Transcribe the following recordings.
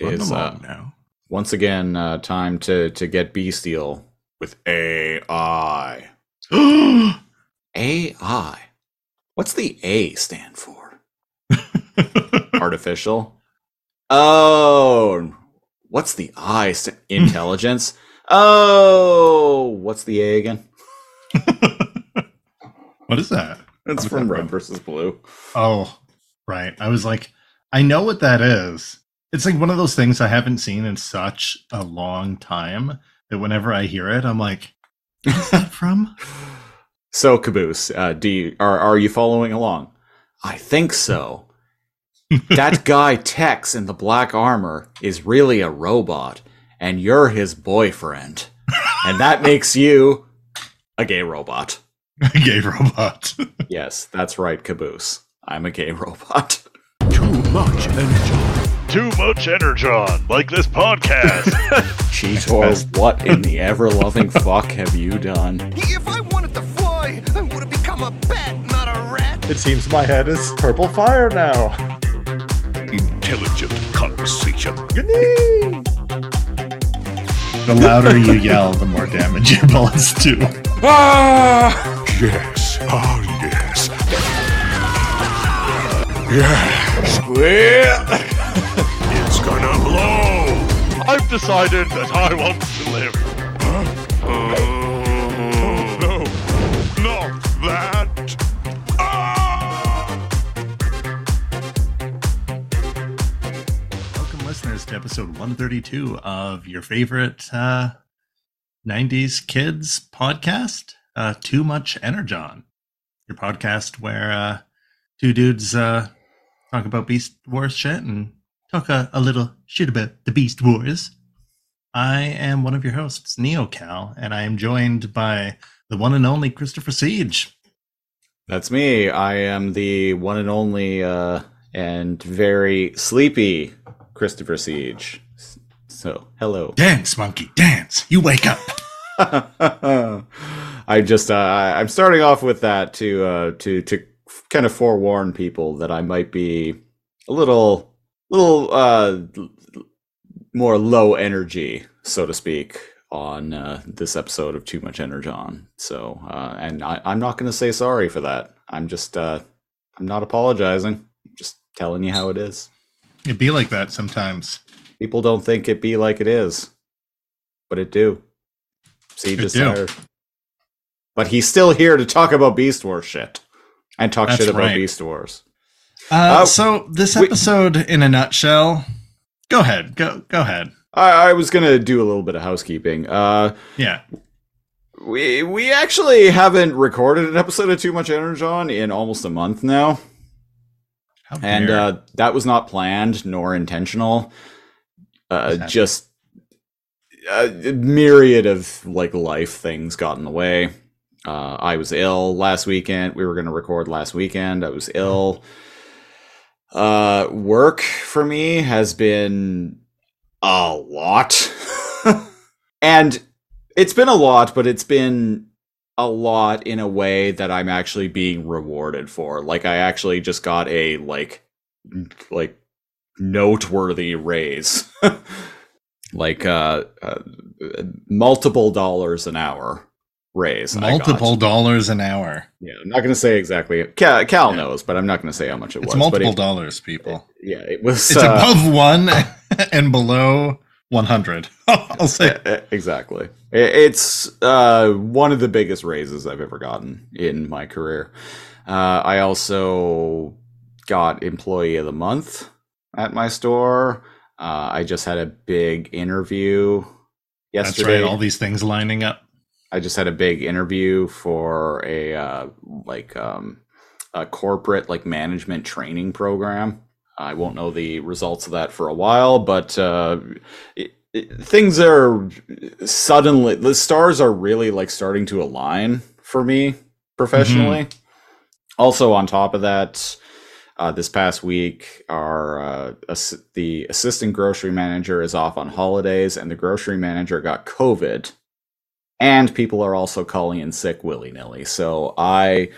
It Run is uh, now. once again uh, time to to get bestial with AI. AI. What's the A stand for? Artificial. Oh, what's the I? St- intelligence. oh, what's the A again? what is that? It's from Red versus Blue. Oh, right. I was like, I know what that is. It's like one of those things I haven't seen in such a long time that whenever I hear it, I'm like, what's that from? So, Caboose, uh, do you, are are you following along? I think so. that guy Tex in the black armor is really a robot, and you're his boyfriend, and that makes you a gay robot. A gay robot. Yes, that's right, Caboose. I'm a gay robot. Too much energy. Too much energon, like this podcast. Cheetor, what in the ever loving fuck have you done? If I wanted to fly, I would have become a bat, not a rat. It seems my head is purple fire now. Intelligent conversation. the louder you yell, the more damage your bullets do. Ah! Yes. Oh, yes. Yes. It's gonna blow. I've decided that I want to live. No. Not that. Ah! Welcome, listeners, to episode 132 of your favorite uh, 90s kids podcast, uh, Too Much Energon. Your podcast where uh, two dudes uh, talk about Beast Wars shit and talk a, a little shit about the Beast Wars. I am one of your hosts, Neo NeoCal, and I am joined by the one and only Christopher Siege. That's me. I am the one and only uh, and very sleepy Christopher Siege. So, hello. Dance, monkey, dance! You wake up! I just uh, I'm starting off with that to uh, to to kind of forewarn people that I might be a little little uh, more low energy, so to speak, on uh, this episode of Too Much Energon. So, uh, and I, I'm not going to say sorry for that. I'm just uh, I'm not apologizing. I'm just telling you how it is. It'd be like that sometimes. People don't think it be like it is, but it do. See, It do. tired. But he's still here to talk about Beast Wars shit and talk That's shit about right. Beast Wars. Uh, Uh, so this we- episode, in a nutshell, go ahead, go go ahead. I, I was gonna do a little bit of housekeeping. Uh, Yeah, we we actually haven't recorded an episode of Too Much Energon in almost a month now, and uh, that was not planned nor intentional. Uh, just a myriad of like life things got in the way. Uh, I was ill last weekend. We were going to record last weekend. I was ill. Uh, work for me has been a lot, and it's been a lot, but it's been a lot in a way that I'm actually being rewarded for. Like I actually just got a like like noteworthy raise. like uh, uh multiple dollars an hour raise. Multiple dollars an hour. Yeah, I'm not going to say exactly. Cal, Cal knows, but I'm not going to say how much it It's was. multiple it, dollars, people. yeah, it was It's uh, above one and below one hundred. I'll say. exactly. It's uh, one of the biggest raises I've ever gotten in my career. Uh, I also got Employee of the Month at my store. Uh, I just had a big interview That's yesterday. right. All these things lining up. I just had a big interview for a uh, like um, a corporate like management training program. I won't know the results of that for a while, but uh, it, it, things are suddenly the stars are really like starting to align for me professionally. Also, on top of that, uh, this past week, our uh, ass- the assistant grocery manager is off on holidays, and the grocery manager got COVID and people are also calling in sick willy nilly. So I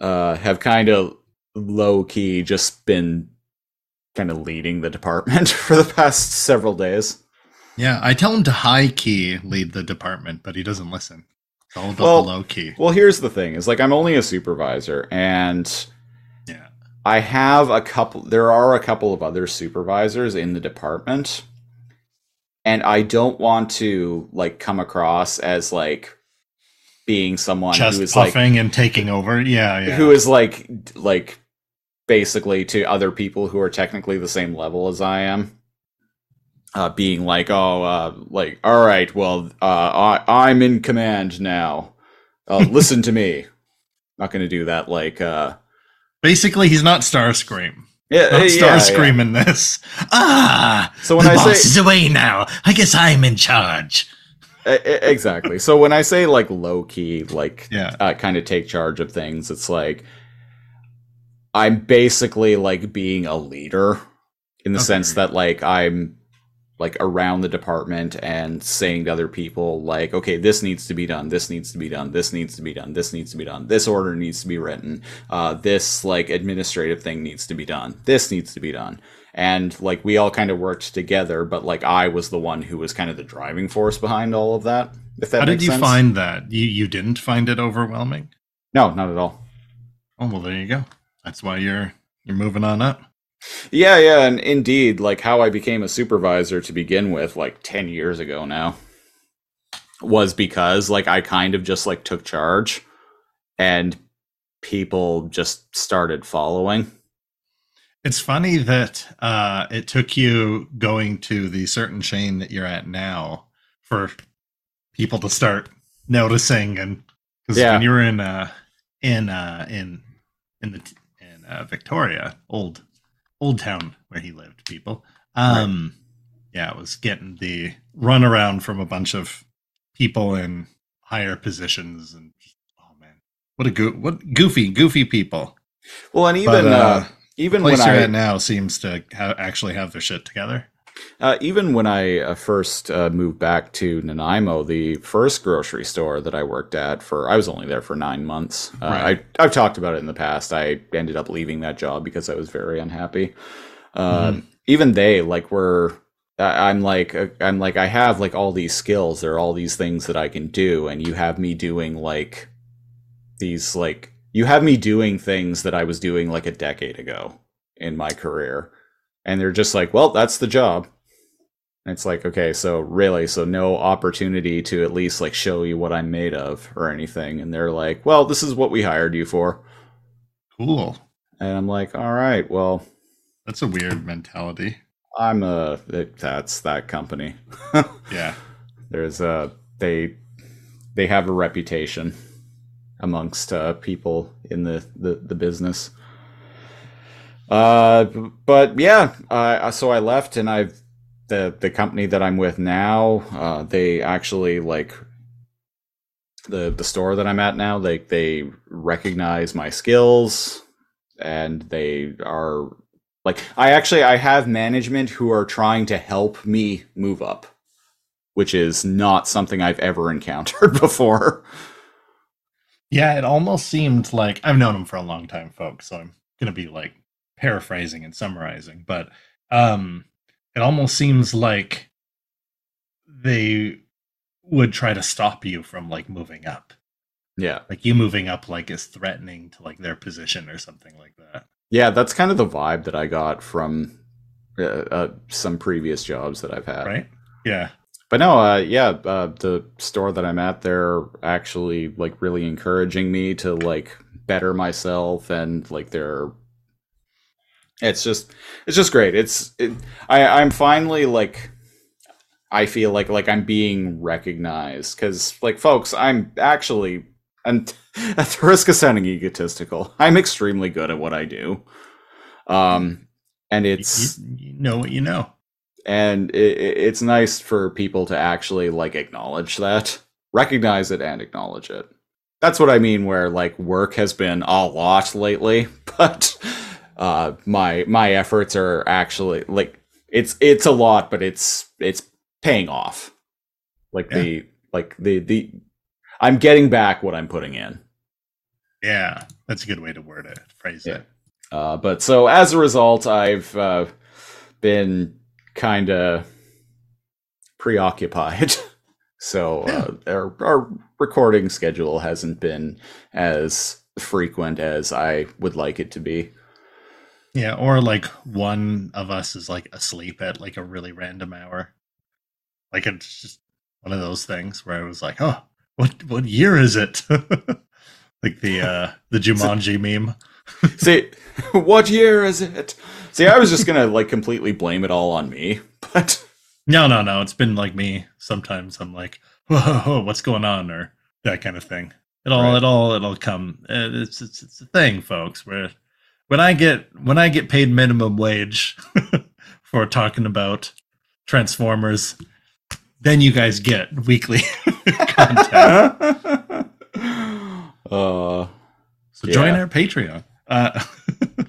uh, have kind of low key just been kind of leading the department for the past several days. Yeah, I tell him to high key lead the department, but he doesn't listen. It's all about Well- the low key. Well, here's the thing: is like I'm only a supervisor, and Yeah. I have a couple. There are a couple of other supervisors in the department, and I don't want to like come across as like being someone Chest who is like and taking over. Yeah, yeah. who is like like basically to other people who are technically the same level as I am. Uh, being like, oh, uh, like, all right, well, uh, I, I'm in command now. Uh, listen to me. Not going to do that. Like, uh, Basically, he's not Starscream. Yeah, Not yeah, Starscream yeah. in this. Ah, So when the I boss say is away now. I guess I'm in charge. Exactly. So when I say like low key, like Yeah. uh, kind of take charge of things, it's like I'm basically like being a leader in the Okay. sense that like I'm like around the department and saying to other people like okay this needs to be done this needs to be done this needs to be done this needs to be done this order needs to be written uh, this like administrative thing needs to be done this needs to be done and like we all kind of worked together but like i was the one who was kind of the driving force behind all of that if that How did you sense. find that? You you didn't find it overwhelming? no not at all Oh well, there you go. That's why you're you're moving on up. Yeah yeah and indeed like how i became a supervisor to begin with like 10 years ago now was because like i kind of just like took charge and people just started following It's funny that uh, it took you going to the certain chain that you're at now for people to start noticing, and because Yeah. when you were in uh, in uh, in in the in uh, Victoria, old old town where he lived, people, um, yeah, it was getting the runaround from a bunch of people in higher positions, and oh man, what a go- what goofy goofy people. well and even But, uh, uh, even when place you're i at now seems to ha- actually have their shit together. Uh, even when I uh, first uh, moved back to Nanaimo, the first grocery store that I worked at for, I was only there for nine months. Uh, Right. I, I've talked about it in the past. I ended up leaving that job because I was very unhappy. Um, Even they like were. I'm like uh, I'm like I have like all these skills. There are all these things that I can do, and you have me doing like these like you have me doing things that I was doing like a decade ago in my career, and they're just like, well, that's the job. And it's like, okay, so really, so no opportunity to at least like show you what I'm made of or anything. And they're like, well, this is what we hired you for. Cool. And I'm like, all right, well, That's a weird mentality. I'm a it, that's that company. Yeah. There's a they they have a reputation amongst uh, people in the, the the business. Uh, but yeah, uh, so I left, and I've the the company that I'm with now. Uh, they actually like the the store that I'm at now. They they recognize my skills, and they are like I actually I have management who are trying to help me move up which is not something I've ever encountered before. Yeah, it almost seemed like I've known him for a long time, folks, so I'm gonna be like paraphrasing and summarizing, but um it almost seems like they would try to stop you from like moving up. Yeah. Like you moving up like is threatening to like their position or something like that. Yeah, that's kind of the vibe that I got from uh, uh, some previous jobs that I've had. Right? Yeah. But no, uh, yeah, uh, the store that I'm at, they're actually like really encouraging me to like better myself, and like they're. It's just, it's just great. It's, it, I, I'm finally like, I feel like like I'm being recognized because like folks, I'm actually, and at the risk of sounding egotistical, I'm extremely good at what I do. Um, and it's you, you know what you know. and it, it- it's nice for people to actually like acknowledge that recognize it and acknowledge it that's what i mean where like work has been a lot lately but uh my my efforts are actually like it's it's a lot but it's it's paying off like the like the the i'm getting back what i'm putting in Yeah. That's a good way to word it, phrase Yeah. it. Uh, but so as a result, I've uh, been kind of preoccupied. So uh, our, our recording schedule hasn't been as frequent as I would like it to be. Yeah, or like one of us is like asleep at like a really random hour. Like it's just one of those things where I was like, "Oh, what what year is it?" like the uh the Jumanji meme. See, what year is it? See, I was just gonna like completely blame it all on me, but No, no, no. It's been like me. Sometimes I'm like, "Whoa, whoa, whoa what's going on?" or that kind of thing. It all, Right. it all, it'll come. It's it's it's a thing, folks. Where when I get when I get paid minimum wage for talking about Transformers, then you guys get weekly content. uh, So join our Patreon. Uh,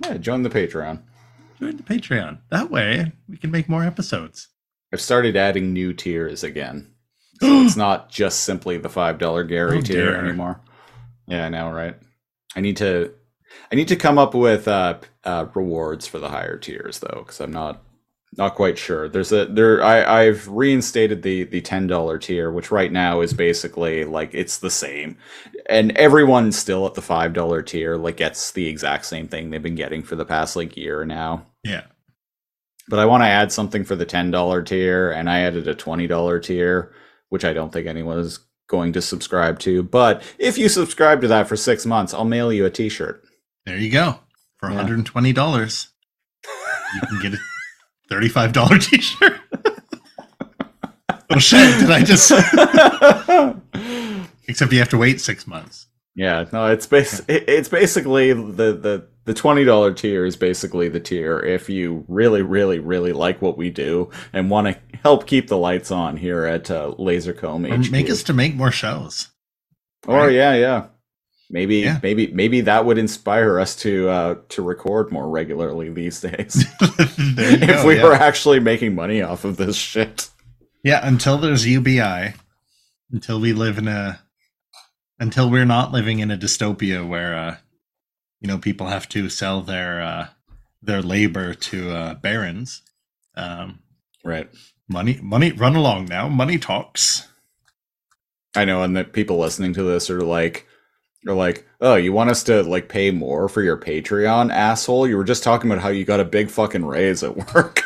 yeah, join the Patreon. join the Patreon. That way we can make more episodes. I've started adding new tiers again. So it's not just simply the five dollar Gary Oh, tier dear. anymore. Yeah, I know, right? I need to, I need to come up with uh, uh rewards for the higher tiers though, because I'm not not quite sure. There's a there I I've reinstated the the ten dollar tier, which right now is basically like it's the same, and everyone still at the five dollar tier like gets the exact same thing they've been getting for the past like year now Yeah. but I want to add something for the ten dollar tier, and I added a twenty dollar tier, which I don't think anyone is going to subscribe to. But if you subscribe to that for six months, I'll mail you a T-shirt. There you go. For Yeah. $120, you can get a $35 t shirt. oh, shit. Did I just. Except you have to wait six months. yeah, no, it's bas- it- it's basically the the the twenty dollar tier is basically the tier if you really really really like what we do and want to help keep the lights on here at uh, Lazor Comb Or HQ. make us to make more shows. Or Right. yeah, yeah. Maybe Yeah. maybe maybe that would inspire us to uh to record more regularly these days. if go, we yeah. were actually making money off of this shit. Yeah, until there's UBI, until we live in a, until we're not living in a dystopia where, uh, you know, people have to sell their uh, their labor to uh, barons. Um, Right. money, money, run along now. Money talks. I know and that people listening to this are like are like, "Oh, you want us to like pay more for your Patreon, asshole? You were just talking about how you got a big fucking raise at work."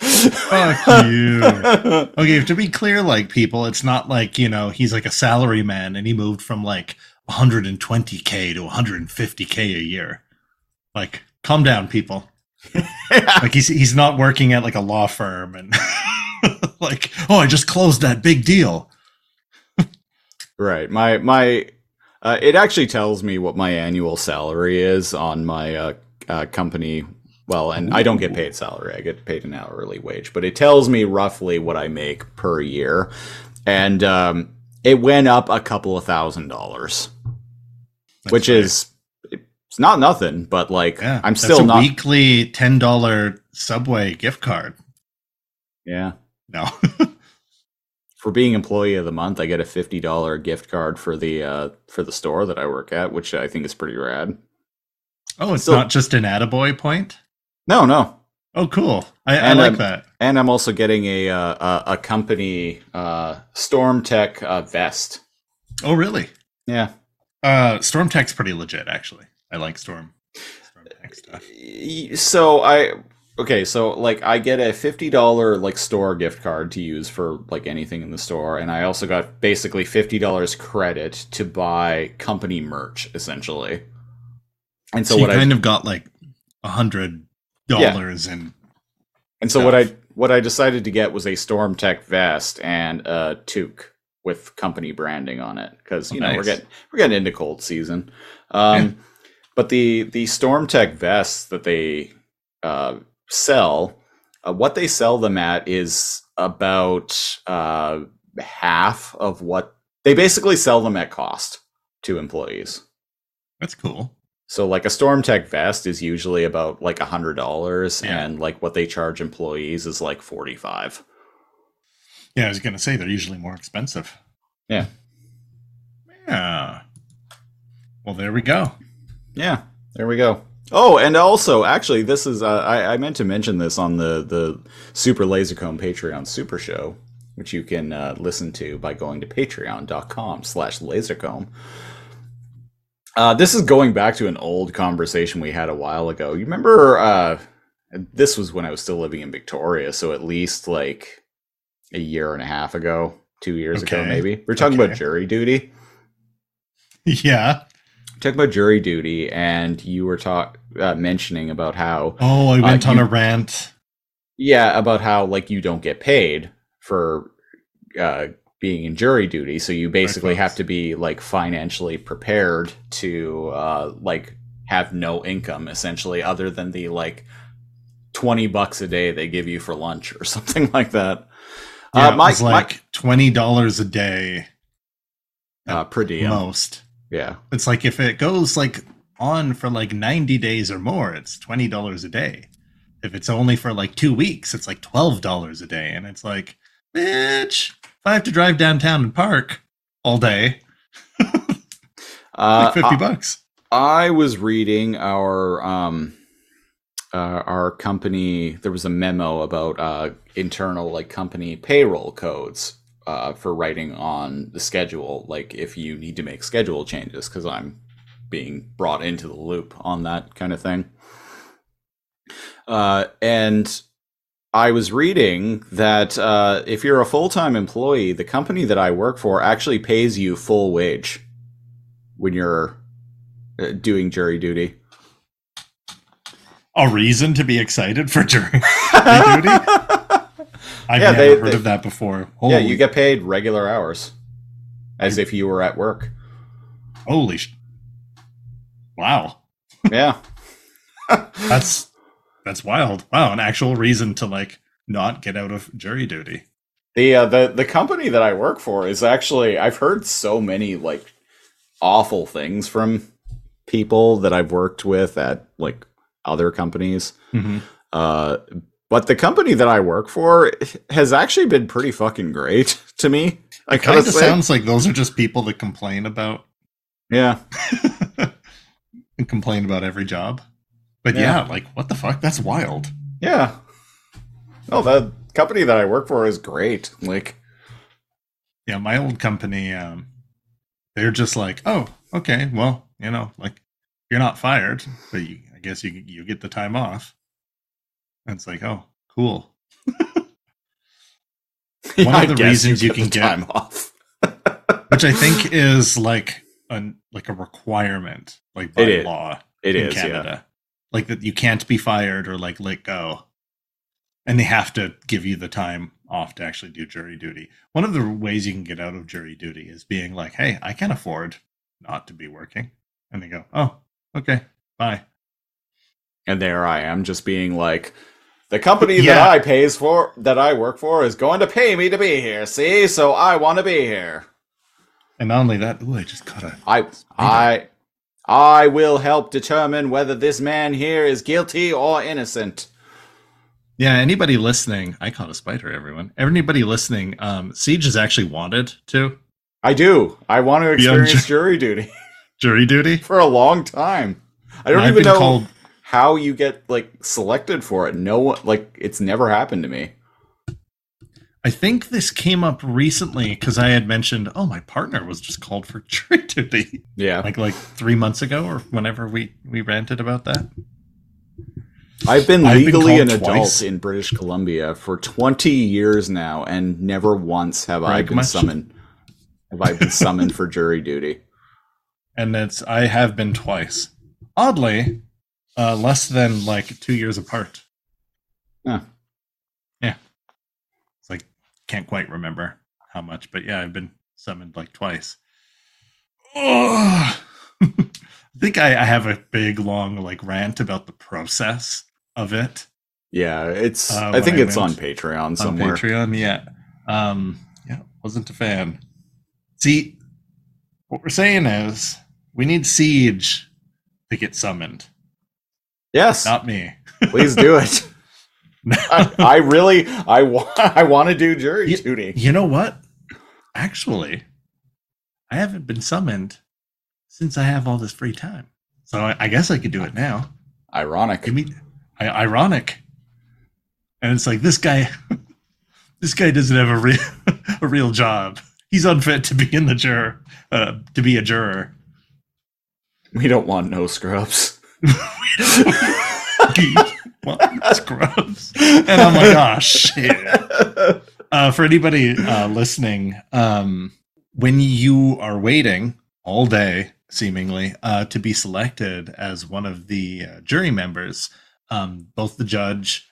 Fuck you. Okay, to be clear, like people, it's not like you know he's like a salary man and he moved from like 120k to 150k a year. Like, calm down, people. like he's he's not working at like a law firm and like oh I just closed that big deal. Right. My my uh, it actually tells me what my annual salary is on my uh, uh, company. Well, and I don't get paid salary; I get paid an hourly wage. But it tells me roughly what I make per year, and um, it went up a couple of thousand dollars, which right. is it's not nothing. But like, Yeah, I'm that's still a not. weekly ten dollar Subway gift card. Yeah. No, For being employee of the month, I get a fifty dollar gift card for the uh, for the store that I work at, which I think is pretty rad. oh, it's So- not just an attaboy point. No, no, Oh, cool. I, I like um, that. And I'm also getting a uh, a, a company uh, Storm Tech uh, vest. Oh, really? Yeah. Uh, Storm Tech's pretty legit, actually. I like Storm. Storm Tech stuff. So I okay, so like I get a fifty dollar like store gift card to use for like anything in the store, and I also got basically fifty dollars credit to buy company merch, essentially. And so, So, you what I kind of got like a hundred dollars and and so what I what I decided to get was a Storm Tech vest and a toque with company branding on it because you Oh, know we're getting we're getting into cold season. Um, Yeah. But the the Storm Tech vests that they uh, sell, uh, what they sell them at is about uh, half of what they basically sell them at cost to employees. that's cool. So like a Storm Tech vest is usually about like a hundred dollars, Yeah. and like what they charge employees is like forty five. Yeah, I was gonna say they're usually more expensive. Yeah. Yeah. Well, there we go. Yeah, there we go. Oh, and also, actually, this is uh, I, I meant to mention this on the the Super Lazor Comb Patreon Super Show, which you can uh, listen to by going to Patreon.com/slash Lazor Comb. Uh, this is going back to an old conversation we had a while ago. You remember? Uh, this was when I was still living in Victoria, so at least like a year and a half ago, two years ago, maybe. We are talking Okay. about jury duty. Yeah. Talking about jury duty, and you were talk uh, mentioning about how Oh, I went Uh, on you- a rant. yeah about how like you don't get paid for uh, being in jury duty, so you basically have to be like financially prepared to uh, like have no income essentially, other than the like twenty bucks a day they give you for lunch or something like that. Yeah, uh, my, it was like twenty dollars a day uh, per diem. most. Yeah, It's like if it goes like on for like ninety days or more, it's twenty dollars a day. If it's only for like two weeks, it's like twelve dollars a day, and it's like, bitch, if I have to drive downtown and park all day, uh, like fifty I- bucks. I was reading our um uh, our company there was a memo about uh internal like company payroll codes uh for writing on the schedule like if you need to make schedule changes cuz I'm being brought into the loop on that kind of thing. Uh and I was reading that uh, if you're a full time employee, the company that I work for actually pays you full wage when you're uh, doing jury duty. A reason to be excited for jury duty? I've Yeah, never they- heard they- of that before. yeah, you get paid regular hours, as if you were at work. holy, sh- wow, Yeah, that's that's wild. Wow, an actual reason to like not get out of jury duty. the uh, the the company that I work for is actually I've heard so many like awful things from people that I've worked with at like other companies. Mhm. Uh, but the company that I work for has actually been pretty fucking great to me. I Kind of sounds like those are just people that complain about yeah. and complain about every job. But Yeah. yeah. like what the fuck? That's wild. Yeah. Oh, the company that I work for is great. Like, Yeah, my old company, um, they're just like, oh, okay, well, you know, like you're not fired, but you, I guess you you get the time off. And it's like, oh, cool. One of the reasons you get can the get- time off. Which I think is like an like a requirement, like by It is. law It in is, yeah. Canada. Like that you can't be fired or like let go. And they have to give you the time off to actually do jury duty. One of the ways you can get out of jury duty is being like, hey, I can't afford not to be working. And they go, oh, okay, bye. And there I am, just being like, the company that I pays for, that I work for, is going to pay me to be here. See, so I want to be here. And not only that, ooh, I just got a I, I, I will help determine whether this man here is guilty or innocent. Yeah, anybody listening, I caught a spider, everyone. Anybody listening, um, Siege is actually wanted to I do. I want to experience ju- jury duty jury duty. for a long time. I don't I've even know called how you get like selected for it. No one, like, it's never happened to me. I think this came up recently because I had mentioned, oh, my partner was just called for jury duty. Yeah. like like three months ago or whenever we we ranted about that. I've been I've been legally an called adult in British Columbia for 20 years now, and never once have I been much? summoned. Have I been summoned for jury duty? And it's I have been twice. Oddly, uh less than like two years apart. Huh. Yeah. It's like can't quite remember how much, but yeah, I've been summoned like twice. Ugh. I think I, I have a big long like rant about the process of it. Yeah, it's. Uh, I think I it's on Patreon somewhere. on Patreon. Yeah, um, yeah, wasn't a fan. See, what we're saying is we need Siege to get summoned, Yes, not me. please do it. I, I really, I want, I want to do jury You- duty. you know what? Actually, I haven't been summoned since I have all this free time, so I, I guess I could do it now. Ironic. You mean I, ironic? And it's like this guy, this guy doesn't have a real a real job. He's unfit to be in the juror, uh, to be a juror. We don't want no scrubs. Well, that's gross. And I'm like, oh shit. Uh, for anybody uh, listening, um, when you are waiting all day, seemingly, uh, to be selected as one of the uh, jury members, um, both the judge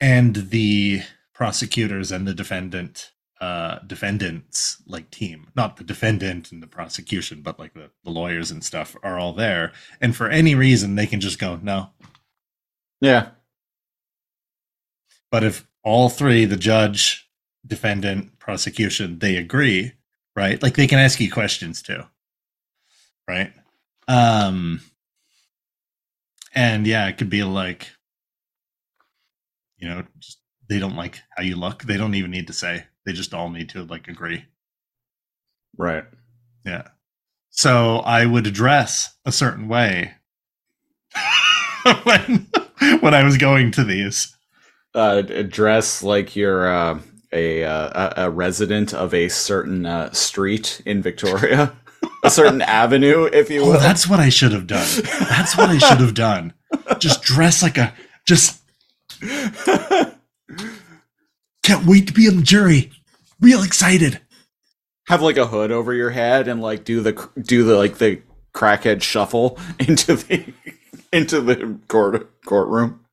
and the prosecutors and the defendant uh defendants like team not the defendant and the prosecution but like the, the lawyers and stuff are all there and for any reason they can just go no Yeah. But if all three, the judge, defendant, prosecution, they agree, right? Like they can ask you questions too. Right? Um and yeah, it could be like you know, just they don't like how you look. They don't even need to say. They just all need to like agree. Right. Yeah. So I would dress a certain way when when I was going to these. Uh, dress like you're uh, a, uh, a resident of a certain uh, street in Victoria, a certain avenue, if you Oh, will. that's what I should have done. That's what I should have done. Just dress like a just can't wait to be on the jury. Real excited. Have like a hood over your head and like do the do the like the crackhead shuffle into the into the court courtroom.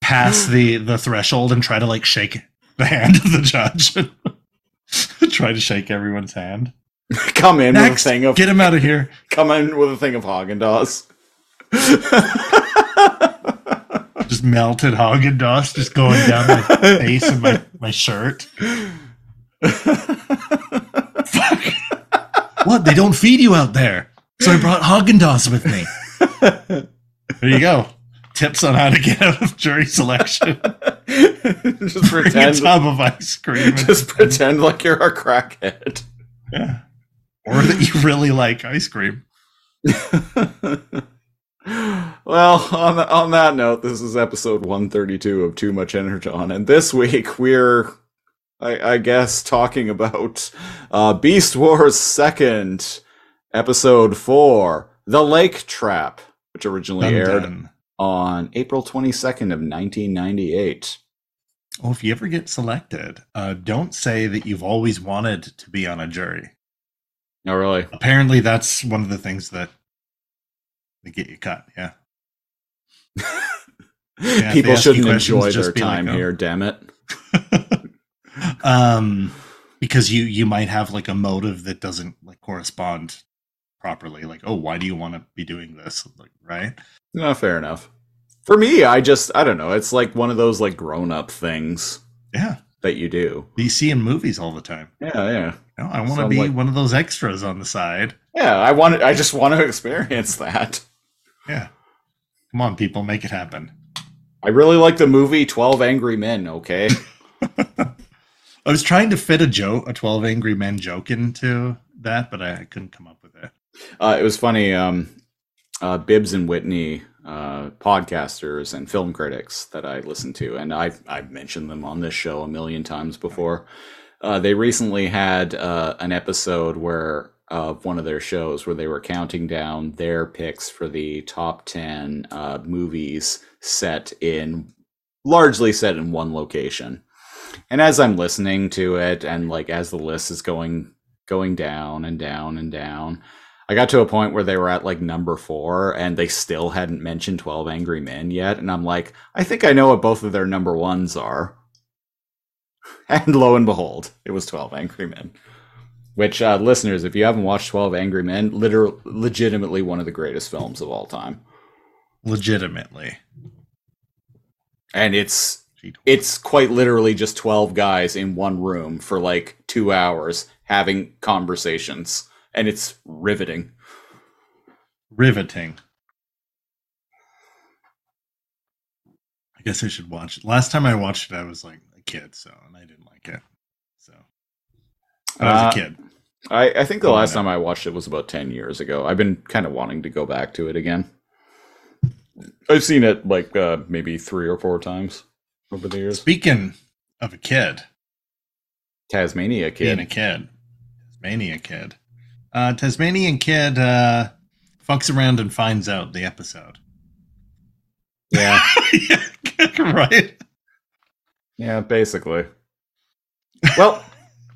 Pass the the threshold and try to like shake the hand of the judge. try to shake everyone's hand. Come in Next, with a thing of get him out of here. come in with a thing of Haagen Dazs. Just melted Haagen Dazs just going down my face and my, my shirt. Fuck. What? They don't feed you out there. So I brought Haagen Dazs with me. There you go. Tips on how to get out of jury selection. just Bring a pretend tub of ice cream. and- just pretend like you're a crackhead. yeah. Or that you really like ice cream. well, on the, on that note, this is episode 132 of Too Much Energon, and this week we're, I, I guess, talking about uh, Beast Wars Second, episode four, The Lake Trap, which originally Dun, aired dun. on April 22nd of 1998. Oh, if you ever get selected, uh, don't say that you've always wanted to be on a jury. No, really? Apparently, that's one of the things that they get you cut. Yeah. if People they ask you shouldn't enjoy their be like, time "Oh." here, damn it. um, because you you might have like a motive that doesn't like correspond properly. Like, oh, why do you want to be doing this? Like, right? No, fair enough. For me, I just I don't know. It's like one of those like grown up things Yeah. that you do. You see in movies all the time. Yeah, yeah, You know, I want to Sound be like- one of those extras on the side. yeah. I want. I just want to experience that. Yeah. Come on, people, make it happen. I really like the movie Twelve Angry Men. Okay, I was trying to fit a joke, a Twelve Angry Men joke into that, but I, I couldn't come up with it. uh, it was funny. Um, uh, Bibbs and Witney, uh, podcasters and film critics that I listen to, and I've I've mentioned them on this show a million times before. Uh, they recently had uh, an episode where of one of their shows where they were counting down their picks for the top 10 uh, movies set in largely set in one location and as i'm listening to it and like as the list is going going down and down and down i got to a point where they were at like number four and they still hadn't mentioned 12 angry men yet and i'm like i think i know what both of their number ones are. And lo and behold it was 12 angry men. Which uh, listeners, if you haven't watched Twelve Angry Men, literally, legitimately one of the greatest films of all time, Legitimately. and it's it's quite literally just twelve guys in one room for like two hours having conversations, and it's riveting. riveting. I guess I should watch it. Last time I watched it, I was like a kid, so and I didn't like it. So I was Uh, a kid. I, I think the last time I watched it was about ten years ago. I've been kind of wanting to go back to it again. I've seen it like uh, maybe three or four times over the years. Speaking of a kid, Tasmania kid, being a kid. kid, Tasmania kid, uh, Tasmanian kid uh, fucks around and finds out the episode. Yeah, yeah, right. yeah, basically. Well,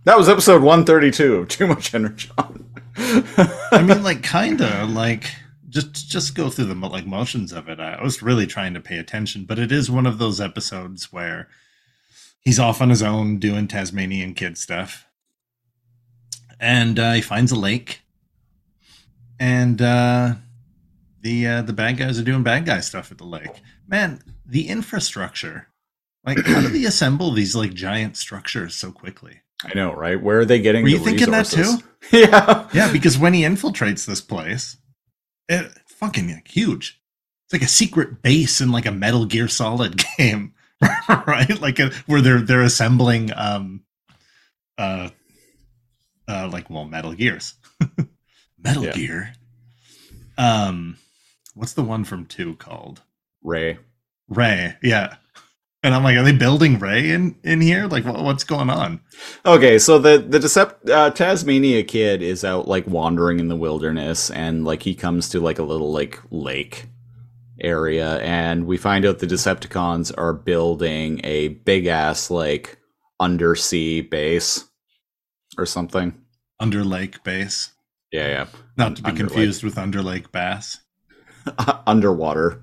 that was episode one thirty two of Too Much Energy. I mean, like, kind of like just just go through the like motions of it. I was really trying to pay attention, but it is one of those episodes where he's off on his own doing Tasmanian kid stuff, and uh, he finds a lake, and uh, the uh, the bad guys are doing bad guy stuff at the lake. Man, the infrastructure. Like, how do they assemble these like giant structures so quickly? I know, right? Where are they getting? Were you the thinking that resources? yeah, Yeah, because when he infiltrates this place, it fucking like, huge. It's like a secret base in like a Metal Gear Solid game, right? Like a, where they're they're assembling um uh uh like well Metal Gears. Metal Yeah. Gear. Um what's the one from 2 called? Ray. Ray. Yeah. And I'm like, are they building Ray in in here? Like, what, what's going on? Okay, so the the Decept- uh, Tasmania kid is out like wandering in the wilderness, and like he comes to like a little like lake area, and we find out the Decepticons are building a big ass like undersea base or something. Under Lake Base, Yeah, yeah, not to be confused with Under Lake Bass. underwater.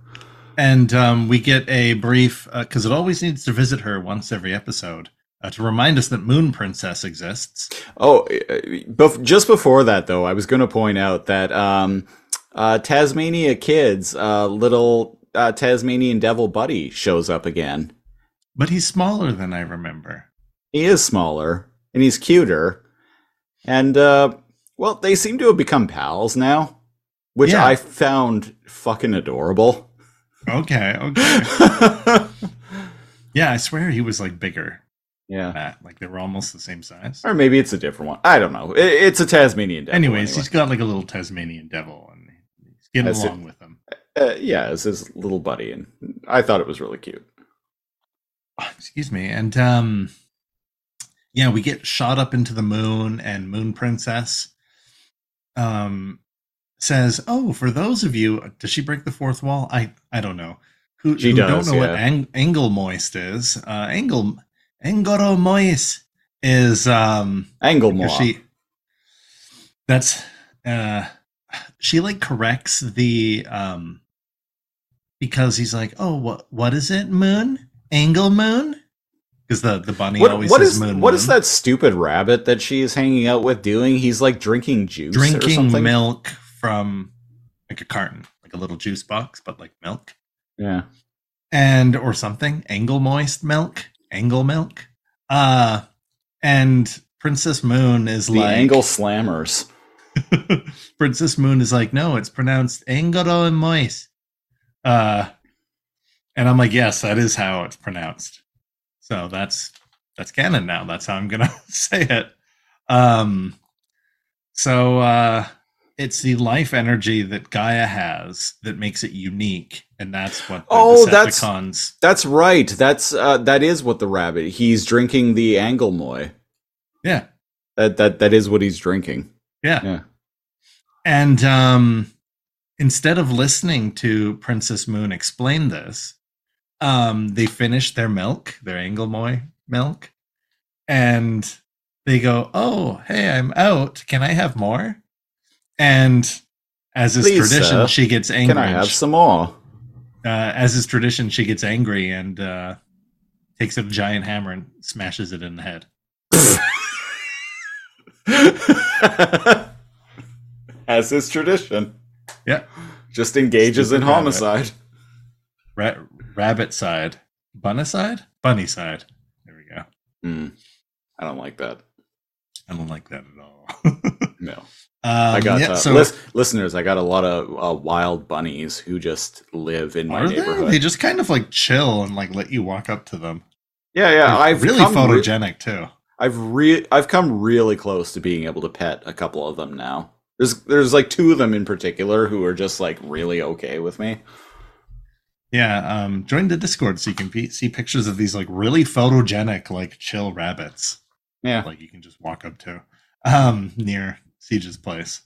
And um, we get a brief because it always needs to visit her once every episode uh, to remind us that Moon Princess exists. Oh, uh, bef- just before that though, I was going to point out that um, uh, Tasmania kids, uh, little uh, Tasmanian devil buddy shows up again. But he's smaller than I remember. He is smaller and he's cuter. And uh well, they seem to have become pals now, which Yeah. I found fucking adorable. Okay, okay. yeah, I swear he was like bigger. yeah. That like they were almost the same size. Or maybe it's a different one. I don't know. I- It's a Tasmanian devil. Anyways, anyway. he's got like a little Tasmanian devil, and he's getting it. along with him. uh, yeah, it's his little buddy, and I thought it was really cute. excuse me and um yeah we get shot up into the moon and moon princess um says oh for those of you does she break the fourth wall i i don't know who, She who does, don't know what yeah. ang- angle moist is uh angle angoro moist is um Angle Maw. she that's uh she like corrects the um because he's like oh what what is it moon angle moon because the the bunny What, always what says is moon what moon. is that stupid rabbit that she is hanging out with doing? He's like drinking juice or drinking milk from like a carton like a little juice box but like milk Yeah. and or something angle moist milk angle milk uh and princess moon is The like Angle Slammers. Princess Moon is like, no, it's pronounced Angoro and Moise. Uh, and I'm like, yes, that is how it's pronounced. So that's that's canon now. That's how I'm gonna say it. Um, so uh, it's the life energy that Gaia has that makes it unique, and that's what the Oh, that's- That's right. That's uh, that is what the rabbit. He's drinking the Angolmois. Yeah, That that that is what he's drinking. yeah. Yeah. And um, instead of listening to Princess Moon explain this, um, they finish their milk, their Angolmois milk, and they go, "Oh, hey, I'm out. Can I have more?" And as is Please, tradition, sir. she gets angry. Can I have some more? uh, as is tradition, she gets angry and uh, takes a giant hammer and smashes it in the head. As is tradition. Yeah. Just engages Stupid in rabbit. homicide. Ra- rabbit side, bunny side, bunny side. There we go. Hmm. I don't like that. I don't like that at all. No. Um, I got yeah, uh, so lis- listeners. I got a lot of uh, wild bunnies who just live in my are they? neighborhood. They just kind of like chill and like let you walk up to them. yeah, yeah. They're I've really come re- photogenic too. I've re- I've come really close to being able to pet a couple of them now. There's there's like two of them in particular who are just like really okay with me. Yeah, um, join the Discord so you can pe- see pictures of these like really photogenic, like chill rabbits. Yeah. Like you can just walk up to um, near Siege's place.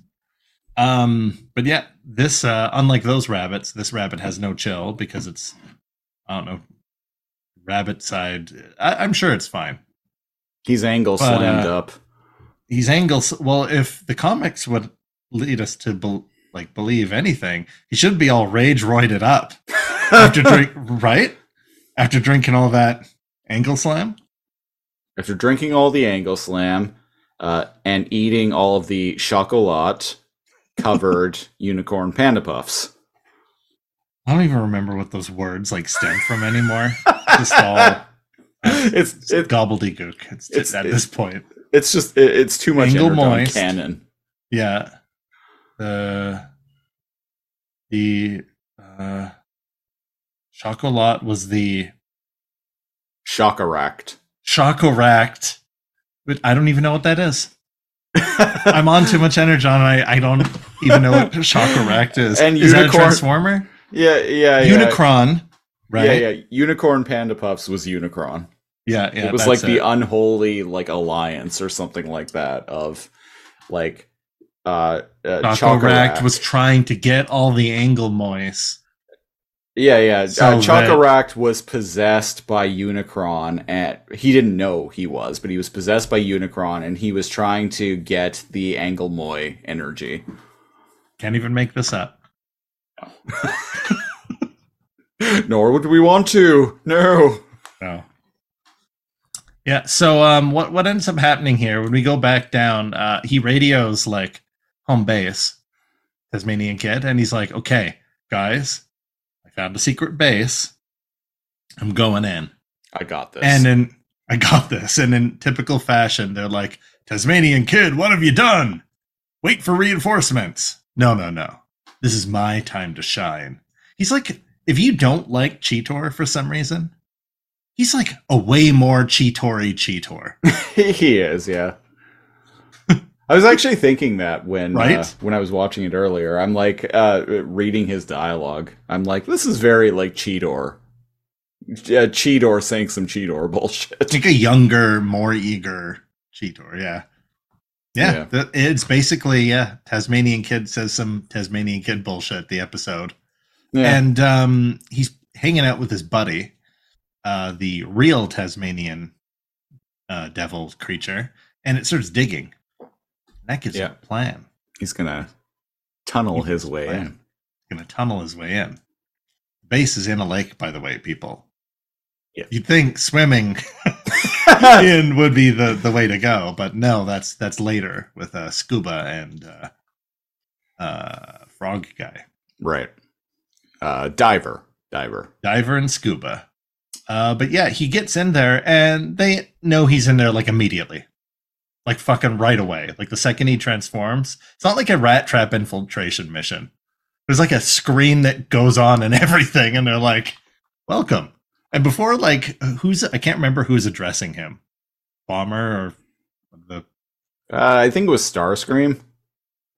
Um, but yeah, this uh, unlike those rabbits, this rabbit has no chill because it's I don't know rabbit side. I- I'm sure it's fine. He's angle But, slammed uh, up. He's angles. Well, if the comics would lead us to bel like believe anything, he should be all rage roided up after drink, right? After drinking all that angle slam. After drinking all the angle slam uh, and eating all of the chocolat covered unicorn panda puffs. I don't even remember what those words like stem from anymore. Just all It's it, gobbledygook. It's, It's- at it- this point. it's just it, it's too much Angle Energon moist. canon. Yeah. The the uh chocolat was the Shokaract. Shokaract. But I don't even know what that is. I'm on too much energy, and I, I don't even know what Shokaract is. And is unicorn, that a transformer? Yeah, yeah, Unicron, yeah. right? Yeah, yeah. Unicorn Panda Puffs was Unicron. Yeah, yeah. It was like it. the unholy like alliance or something like that of like uh, uh Shokaract was trying to get all the Angolmois yeah, yeah. Uh, so uh, was possessed by Unicron, and he didn't know he was, but he was possessed by Unicron, and he was trying to get the Angolmois energy. Can't even make this up. Nor would we want to. No. No. Yeah. So, um, what what ends up happening here when we go back down? Uh, he radios like home base, Tasmanian kid, and he's like, "Okay, guys, found a secret base. I'm going in." I got this And then I got this. And in typical fashion, they're like, Tasmanian kid, what have you done? Wait for reinforcements. No, no, no. This is my time to shine. He's like, if you don't like Cheetor for some reason, he's like a way more Cheetory Cheetor. he is, yeah. I was actually thinking that when uh, when I was watching it earlier. I'm like uh, reading his dialogue. I'm like, this is very like Cheetor. Yeah, Cheetor saying some Cheetor bullshit. It's like a younger, more eager Cheetor. Yeah. Yeah. Yeah. It's basically, yeah, Tasmanian kid says some Tasmanian kid bullshit, the episode. Yeah. and um, he's hanging out with his buddy, uh, the real Tasmanian uh, devil creature, and it starts digging. That gives Yeah. him a plan. He's gonna tunnel his way in. He's Going to tunnel his way in. Base is in a lake, by the way, people. Yeah. You'd think swimming in would be the, the way to go, but no, that's that's later with uh, scuba and uh, uh, frog guy. right. Uh, diver. Diver. diver and scuba. Uh, but yeah, he gets in there and they know he's in there like immediately. Like fucking right away. Like the second he transforms. It's not like a rat trap infiltration mission. There's like a screen that goes on and everything, and they're like, welcome. And before like who's I can't remember who's addressing him. Bomber or the Uh, I think it was Starscream.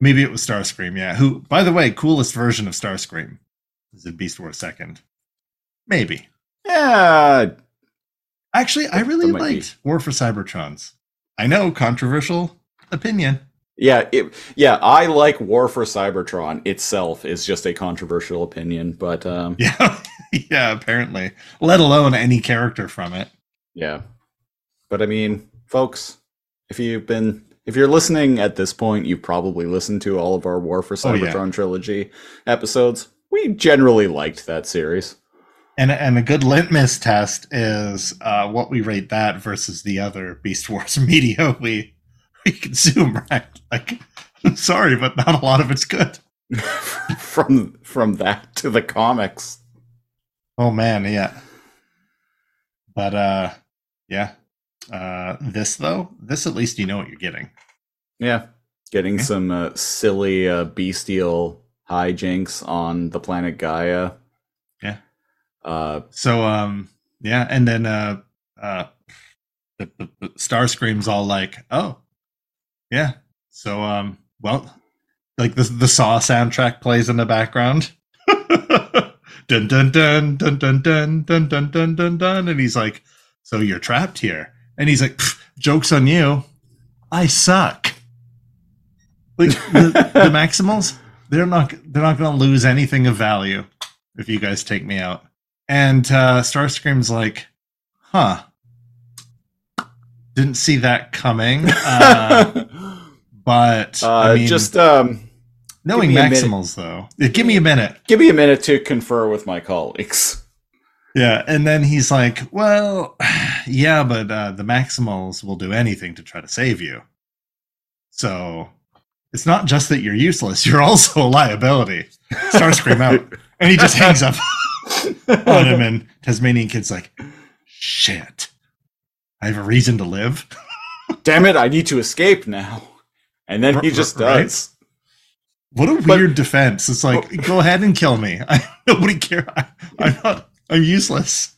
maybe it was Starscream, yeah. Who by the way, coolest version of Starscream is it Beast Wars second. Maybe. Yeah. Actually, I really might be. liked War for Cybertrons. I know, controversial opinion. Yeah, it, yeah, I like War for Cybertron itself is just a controversial opinion, but um, Yeah, yeah, apparently. Let alone any character from it. Yeah. But I mean, folks, if you've been if you're listening at this point, you've probably listened to all of our War for Oh, yeah. Cybertron trilogy episodes. We generally liked that series. And and a good litmus test is uh, what we rate that versus the other Beast Wars media we we consume, right? Like, I'm sorry, but not a lot of it's good. from from that to the comics. Oh man, yeah. But uh, yeah. Uh, this though, this at least you know what you're getting. Yeah. Getting Yeah. some uh, silly uh, bestial hijinks on the planet Gaia. Uh So um yeah, and then uh uh the, the, the Starscream's all like, "Oh. Yeah. So um well, like the the Saw soundtrack plays in the background. dun dun dun dun dun dun dun dun dun dun dun, and he's like, "So you're trapped here?" And he's like, "Jokes on you, I suck." Like the, the Maximals, they're not they're not going to lose anything of value if you guys take me out. And uh, Starscream's like, "Huh." Didn't see that coming. Uh, but uh, I mean, just um, knowing give me a minute. Maximals, though, give me a minute. give me a minute to confer with my colleagues. Yeah, and then he's like, "Well, yeah, but uh, the Maximals will do anything to try to save you. So it's not just that you're useless; you're also a liability." Starscream out, and he just hangs up on him. And Tasmanian Kid's like, "Shit, I have a reason to live." Damn it! I need to escape now. And then he just right? does. What a But- weird defense! It's like, go ahead and kill me. I nobody care. I, I'm not. I'm useless.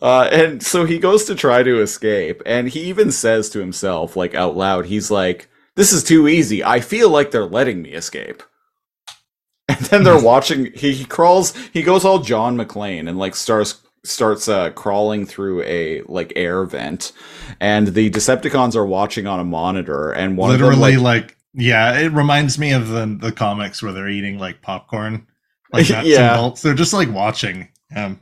uh, and so he goes to try to escape, and he even says to himself, like out loud, he's like, "This is too easy. I feel like they're letting me escape." And then they're watching. He, he crawls. He goes all John McClane and like starts starts uh, crawling through a like air vent, and the Decepticons are watching on a monitor, and one literally of them like, like, yeah it reminds me of the the comics where they're eating like popcorn like nuts Yeah. and bolts they're just like watching um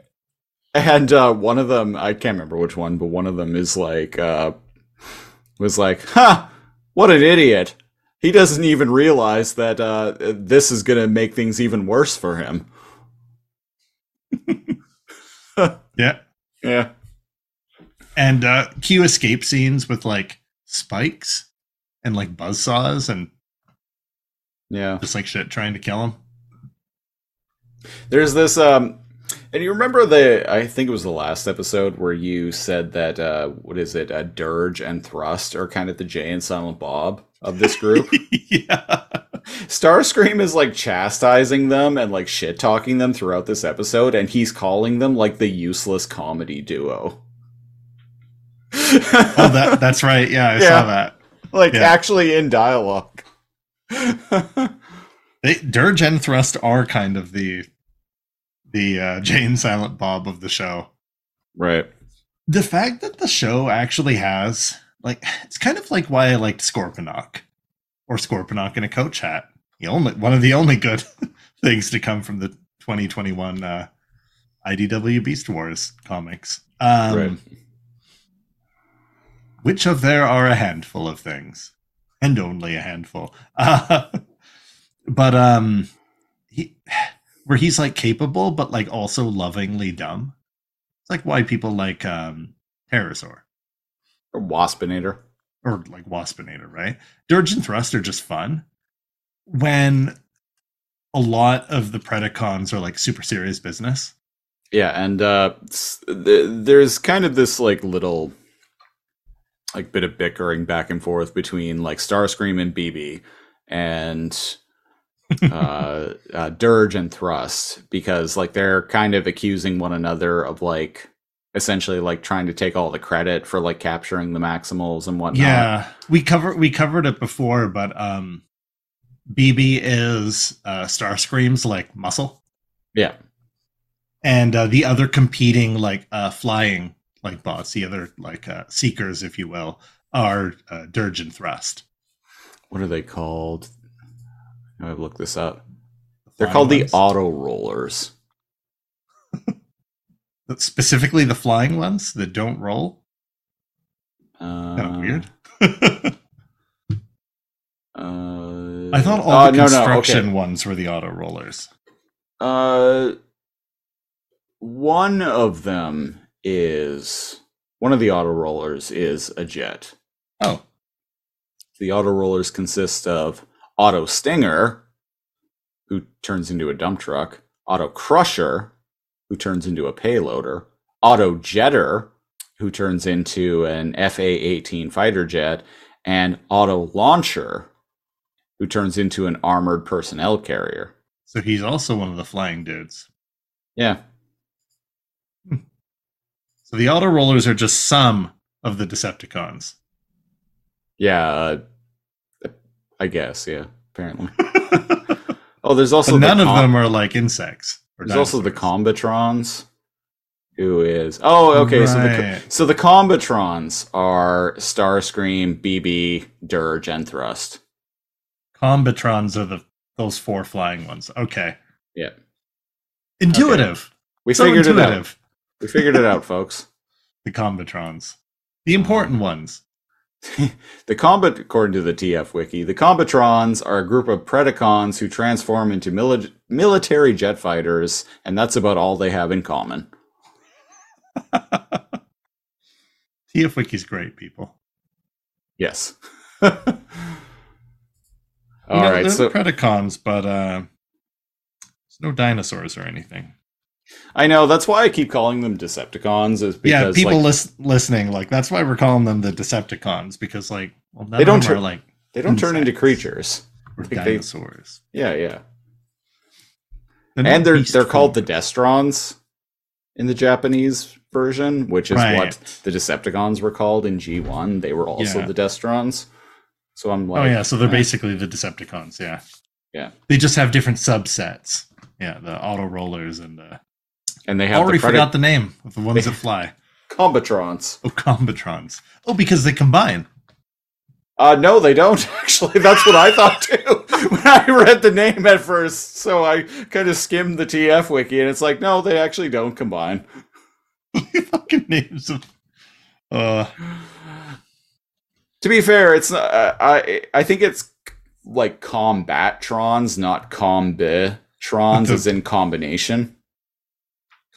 And uh, one of them, I can't remember which one, but one of them is like, uh, was like, "Ha! What an idiot! He doesn't even realize that uh, this is gonna make things even worse for him." yeah Yeah, and uh cue escape scenes with like spikes and like buzzsaws and yeah. just like shit trying to kill him There's this, um, and you remember the? I think it was the last episode where you said that uh, what is it? a Dirge and Thrust are kind of the Jay and Silent Bob of this group. yeah Starscream is like chastising them and like shit talking them throughout this episode, and he's calling them like the useless comedy duo. oh that that's right yeah i Yeah. saw that like yeah. actually in dialogue. they, dirge and thrust are kind of the the uh jane silent bob of the show right. the fact that the show actually has like it's kind of like why I liked Scorponok or Scorponok in a coach hat. The only one of the only good things to come from the 2021 uh, IDW Beast Wars comics. Um, Right. Which of there are a handful of things, and only a handful. Uh, but um, he where he's like capable, but like also lovingly dumb. It's like why people like um Terrorsaur Or Waspinator. or like Waspinator, right? Dirge and Thrust are just fun. When a lot of the Predacons are like super serious business. Yeah, and uh, th- there's kind of this like little like bit of bickering back and forth between like Starscream and BB and uh, uh, Dirge and Thrust because like they're kind of accusing one another of like essentially like trying to take all the credit for like capturing the Maximals and whatnot. Yeah, we cover we covered it before, but um, BB is uh, Starscream's like muscle, yeah, and uh, the other competing like uh, flying like bots, the other like uh, seekers, if you will, are uh, Dirge and Thrust. What are they called? I've looked this up. They're Flying called the. Auto Rollers. Specifically the flying ones that don't roll. Uh, Kind of weird. Uh, I thought all uh, the no, no, construction okay. ones were the auto rollers. Uh, one of them is one of the auto rollers is a jet. Oh, The auto rollers consist of Auto Stinger, who turns into a dump truck, Auto Crusher, who turns into a payloader, Auto Jetter, who turns into an FA 18 fighter jet, and Auto Launcher, who turns into an armored personnel carrier. so he's also one of the flying dudes. Yeah. So the auto rollers are just some of the Decepticons. Yeah, uh, I guess, yeah, apparently. Oh, there's also But the none of com- them are like insects. There's also the. Combatrons, who is oh okay. So the so the Combatrons are Starscream, BB, Dirge, and Thrust. Combatrons are the those four flying ones. Okay. Yeah. Intuitive. We so figured it out. intuitive. We figured it out, folks. The Combatrons. The important ones. The combat, according to the TF wiki, the Combatrons are a group of Predacons who transform into mili- military jet fighters, and that's about all they have in common. TF Wiki's great, people. Yes. all You know, right, so Predacons, but uh, there's no dinosaurs or anything. I know that's why I keep calling them Decepticons, is yeah, because people like, lis- listening, like that's why we're calling them the Decepticons because, like, well, They don't of them tur- are like they don't turn into creatures. or Like, they- dinosaurs. Yeah, yeah. They're and they're they're called the. Destrons in the Japanese version, which is Right. what the Decepticons were called in G1. They were also Yeah. the Destrons. So I'm like, oh yeah, so they're eh. basically the Decepticons. Yeah, Yeah. They just have different subsets. Yeah, the auto rollers and the. And they have already the Preda- forgot the name of the ones that fly. Combatrons. Oh, Combatrons. Oh, because they combine. Uh, no, they don't actually. That's what I thought too when I read the name at first. So I kind of skimmed the TF wiki, and it's like, no, they actually don't combine. fucking names of. Uh, To be fair, it's not. Uh, I I think it's like combatrons, not combitrons, as in combination.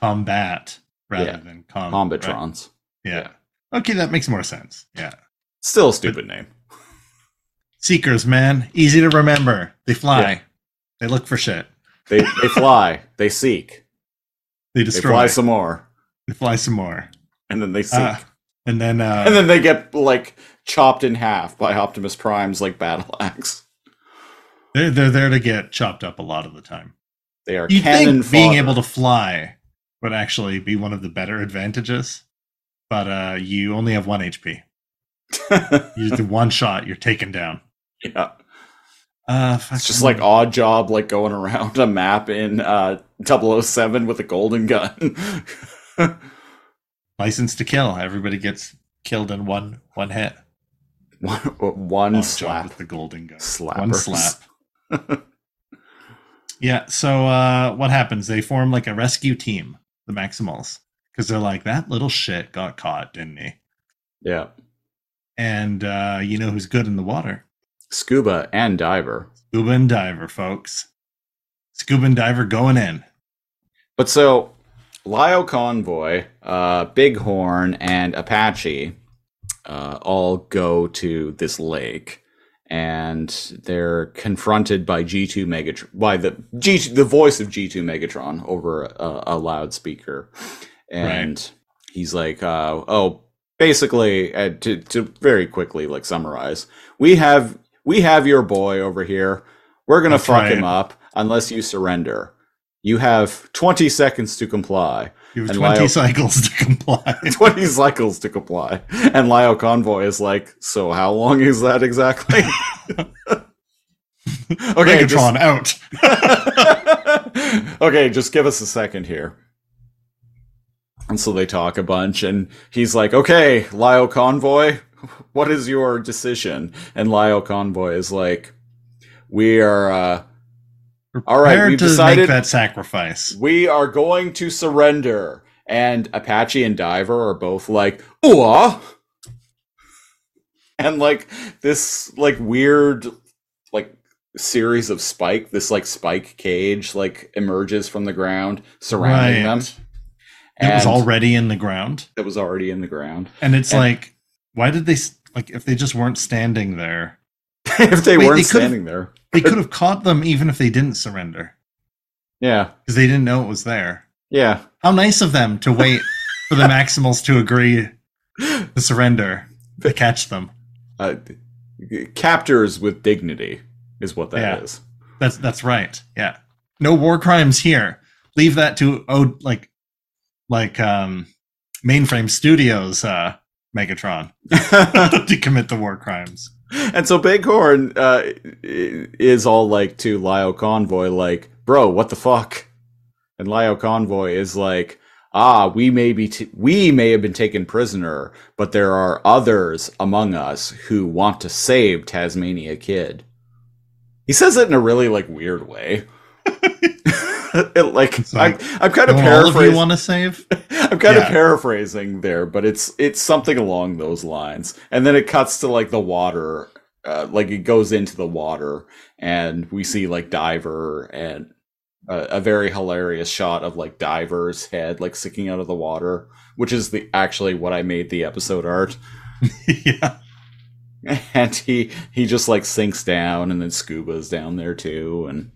Combat rather Yeah. than com. right? Combatrons. Yeah. Okay, that makes more sense. Yeah. Still a stupid name. Seekers, man, easy to remember. They fly. Yeah. They look for shit. They they fly, they seek, They destroy. they fly some more, they fly some more. and then they seek, Uh, and then, uh, and then they get like chopped in half by Optimus Prime's like battle axe. they're, they're there to get chopped up a lot of the time. They are You think being able to fly would actually be one of the better advantages, but uh, you only have one HP. You do one shot, you're taken down. yeah. Uh, It's just like odd job, like going around a map in uh 007 with a golden gun. license to kill. Everybody gets killed in one one hit. one one Odd slap. with the golden gun. Slappers. One slap. Yeah. So uh, what happens? They form like a rescue team, the Maximals, because they're like that little shit got caught, didn't he? Yeah. And uh, you know who's good in the water? Scuba and diver. Scuba and Diver, folks. Scuba and Diver going in. But so Lio Convoy, uh, Bighorn, and Apache uh, all go to this lake, and they're confronted by G2 Megatron, by the G2, the voice of G2 Megatron over a, a loudspeaker, and he's like, uh, "Oh, basically, uh, to to very quickly like summarize, we have we have your boy over here. We're gonna fuck right. him up unless you surrender." You have 20 seconds to comply. You have 20 Lio- cycles to comply. 20 cycles to comply. And Lio Convoy is like, so how long is that exactly? okay, Megatron out. okay, just give us a second here. And so they talk a bunch, and he's like, okay, Lio Convoy, what is your decision? And Lio Convoy is like, we are, uh, All right, we've to decided- make that sacrifice. we are going to surrender. And Apache and Diver are both like, ooh And like this like weird like series of spike, this like spike cage like emerges from the ground surrounding them. It was already in the ground. that was already in the ground. And it's And- like, why did they, like, if they just weren't standing there, if they Wait, weren't they standing there. they could have caught them even if they didn't surrender Yeah. because they didn't know it was there. Yeah. How nice of them to wait for the Maximals to agree to surrender to catch them. Uh, captors with dignity is what that is. Yeah. That's that's right. Yeah. No war crimes here. Leave that to oh like like um mainframe studios uh Megatron to commit the war crimes. And so Bighorn uh, is all like to Lio Convoy, like, bro, what the fuck? And Lio Convoy is like, ah, we may be, t- we may have been taken prisoner, but there are others among us who want to save Tasmania Kid. He says it in a really like weird way. It, like, I'm, I'm kind of of you paraphrasing. want to save? I'm kind Yeah. of paraphrasing there, but it's it's something along those lines. And then it cuts to like the water, uh, like it goes into the water, and we see like Diver and a, a very hilarious shot of like Diver's head like sticking out of the water, which is the actually what I made the episode art. yeah. And he he just like sinks down, and then Scuba's down there too, and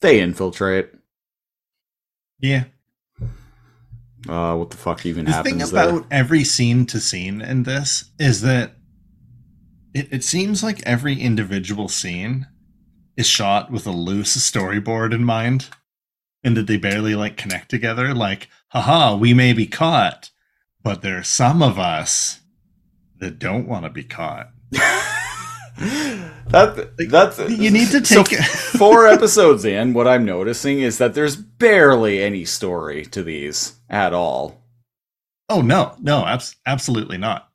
they infiltrate. Yeah. Uh, what the fuck even happens? The thing about there? every scene to scene in this is that it, it seems like every individual scene is shot with a loose storyboard in mind and that they barely like connect together like haha we may be caught but there are some of us that don't want to be caught that that's you need to so take four episodes in. What I'm noticing is that there's barely any story to these at all. oh no no abs- absolutely not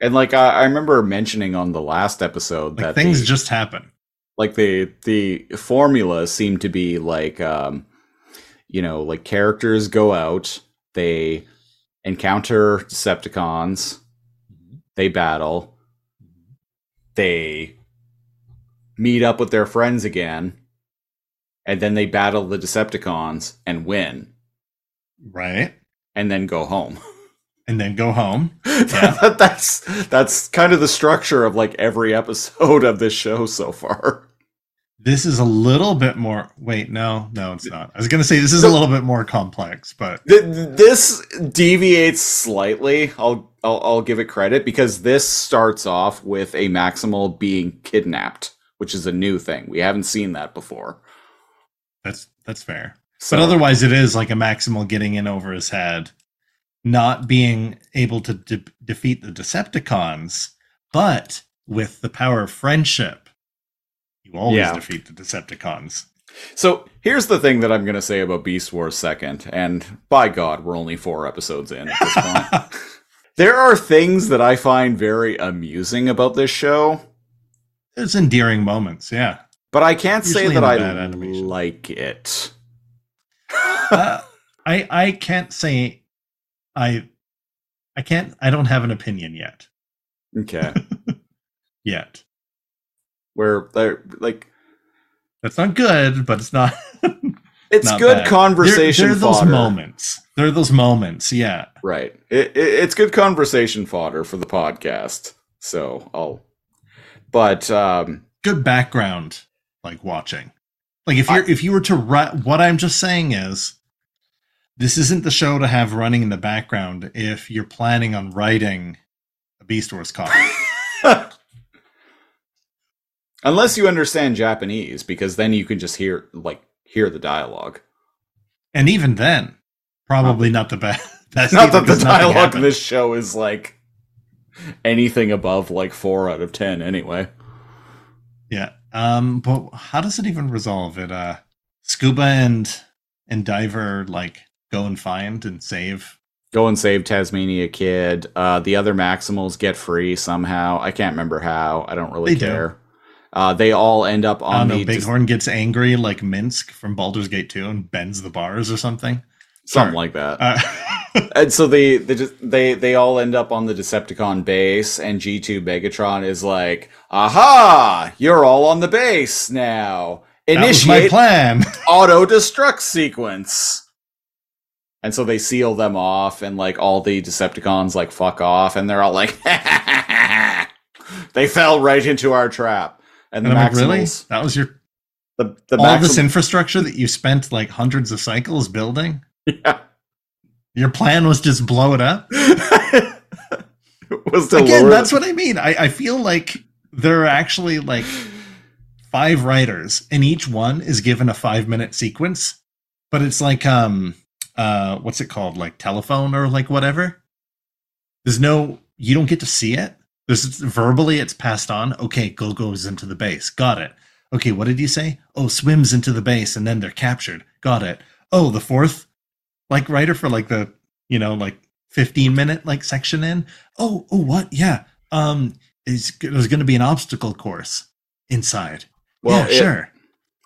And like I, I remember mentioning on the last episode like that things the, just happen like the the formula seemed to be like um you know like characters go out they encounter decepticons they battle they meet up with their friends again and then they battle the decepticons and win. Right. And then go home. And then go home. Yeah. that's that's kind of the structure of like every episode of this show so far This is a little bit more. Wait, no, no, it's not. I was going to say this is a little bit more complex, but Th- this deviates slightly. I'll, I'll I'll give it credit because this starts off with a Maximal being kidnapped, which is a new thing. We haven't seen that before. that's that's fair. So, But otherwise, it is like a maximal getting in over his head, not being able to de- defeat the Decepticons, but with the power of friendship, you always Yeah. defeat the Decepticons. so here's the thing that I'm going to say about Beast Wars second, and by God, we're only four episodes in at this point. there are things that I find very amusing about this show, There's endearing moments, yeah. but I can't say that I animation. like it. Uh, I I can't say I I can't I don't have an opinion yet. Okay, Yet. Where they're like. That's not good, but it's not It's Not good bad. conversation There, there are those moments. There are those moments. Yeah. Right. It, it, it's good conversation fodder for the podcast. So I'll. But um, Good background, like watching. Like if you're if you were to write, what I'm just saying is, this isn't the show to have running in the background if you're planning on writing a Beast Wars comic. unless you understand Japanese, because then you can just hear like hear the dialogue. and even then, probably not the best. That's Not that the dialogue in this show is like anything above like four out of ten. Anyway. Yeah. Um. But how does it even resolve it? Uh, Scuba and and Diver like go and find and save. Go and save Tasmania Kid. Uh, the other Maximals get free somehow. I can't remember how. I don't really They do. Uh, they all end up on don't the know. Bighorn gets angry like Minsc from Baldur's Gate 2 and bends the bars or something. something Sure. like that. Uh, And so they they just they they all end up on the Decepticon base, and G two Megatron is like, "Aha! You're all on the base now. that was my Initiate plan. auto destruct sequence." And so they seal them off, and like all the Decepticons like fuck off, and they're all like, "They fell right into our trap." And the And I'm like, really? Maximals, That was your the the all this infrastructure that you spent like hundreds of cycles building? Yeah. Your plan was just blow it up? was to Again, that's the- what I mean. I, I feel like there are actually like five writers, and each one is given a five minute sequence, but it's like um uh what's it called? Like telephone or like whatever. There's no you don't get to see it. This is verbally it's passed on. Okay, go goes into the base. Got it. Okay, what did you say? Oh, swims into the base and then they're captured. Got it. Oh, the fourth like writer for like the, you know, like 15 minute like section in. Oh, oh what? Yeah. Um is there's going to be an obstacle course inside. Well, yeah, it- sure.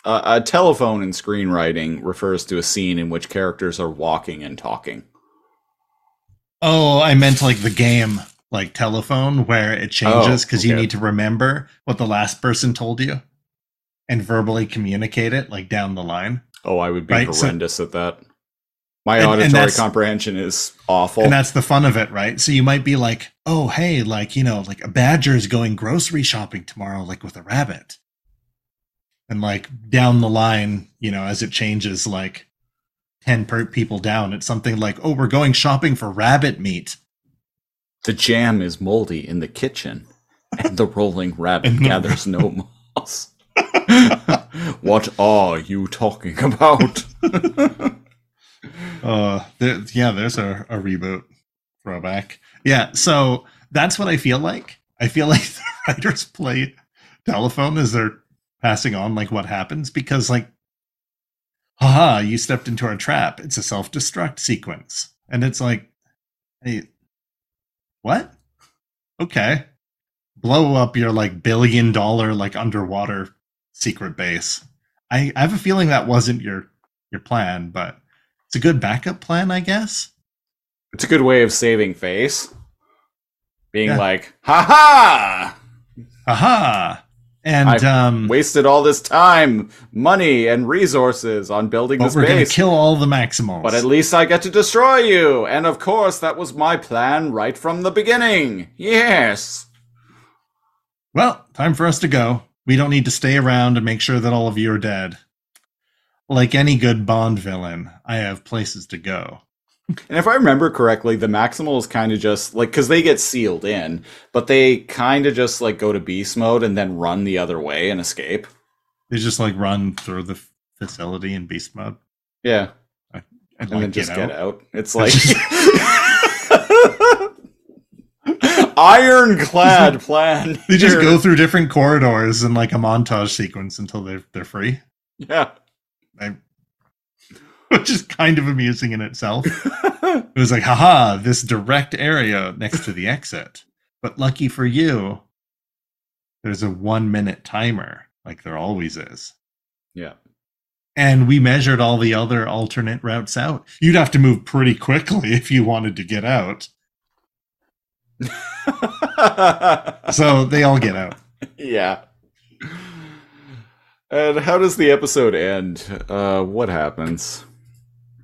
Uh, a telephone in screenwriting refers to a scene in which characters are walking and talking. Oh, I meant like the game, like telephone, where it changes Oh, because you need to remember what the last person told you and verbally communicate it like down the line. Oh, I would be Right, so- horrendous at that. My And- and auditory that's- comprehension is awful. And that's the fun of it, right? So you might be like, oh, hey, like, you know, like a badger is going grocery shopping tomorrow, like with a rabbit. And like down the line, you know, as it changes, like 10 per people down, it's something like, oh, we're going shopping for rabbit meat. The jam is moldy in the kitchen, and the rolling rabbit the- gathers no moss. what are you talking about? Uh, there, yeah, there's a, a reboot throwback. Yeah, so that's what I feel like. I feel like the writers play telephone as they're passing on like what happens because like, haha, you stepped into our trap. It's a self destruct sequence, and it's like, hey, what? Okay, blow up your like billion dollar like underwater secret base. I, I have a feeling that wasn't your your plan, but it's a good backup plan, I guess. It's a good way of saving face. Being Yeah. like, ha ha! Aha! And I've um, Wasted all this time, money, and resources on building but this we're gonna kill all the Maximals. But at least I get to destroy you. And of course, that was my plan right from the beginning. Yes. well, time for us to go. We don't need to stay around and make sure that all of you are dead. Like any good Bond villain, I have places to go. And if I remember correctly, the Maximal is kind of just like because they get sealed in, but they kind of just like go to beast mode and then run the other way and escape. They just like run through the facility in beast mode Yeah, and, and like then get just out. get out. It's like ironclad plan. They just go through different corridors in like a montage sequence until they're they're free, Yeah. which is kind of amusing in itself. It was like, haha, this direct area next to the exit. But lucky for you, there's a one minute timer, like there always is. Yeah. And we measured all the other alternate routes out. You'd have to move pretty quickly if you wanted to get out. So they all get out. yeah. And how does the episode end? Uh, what happens?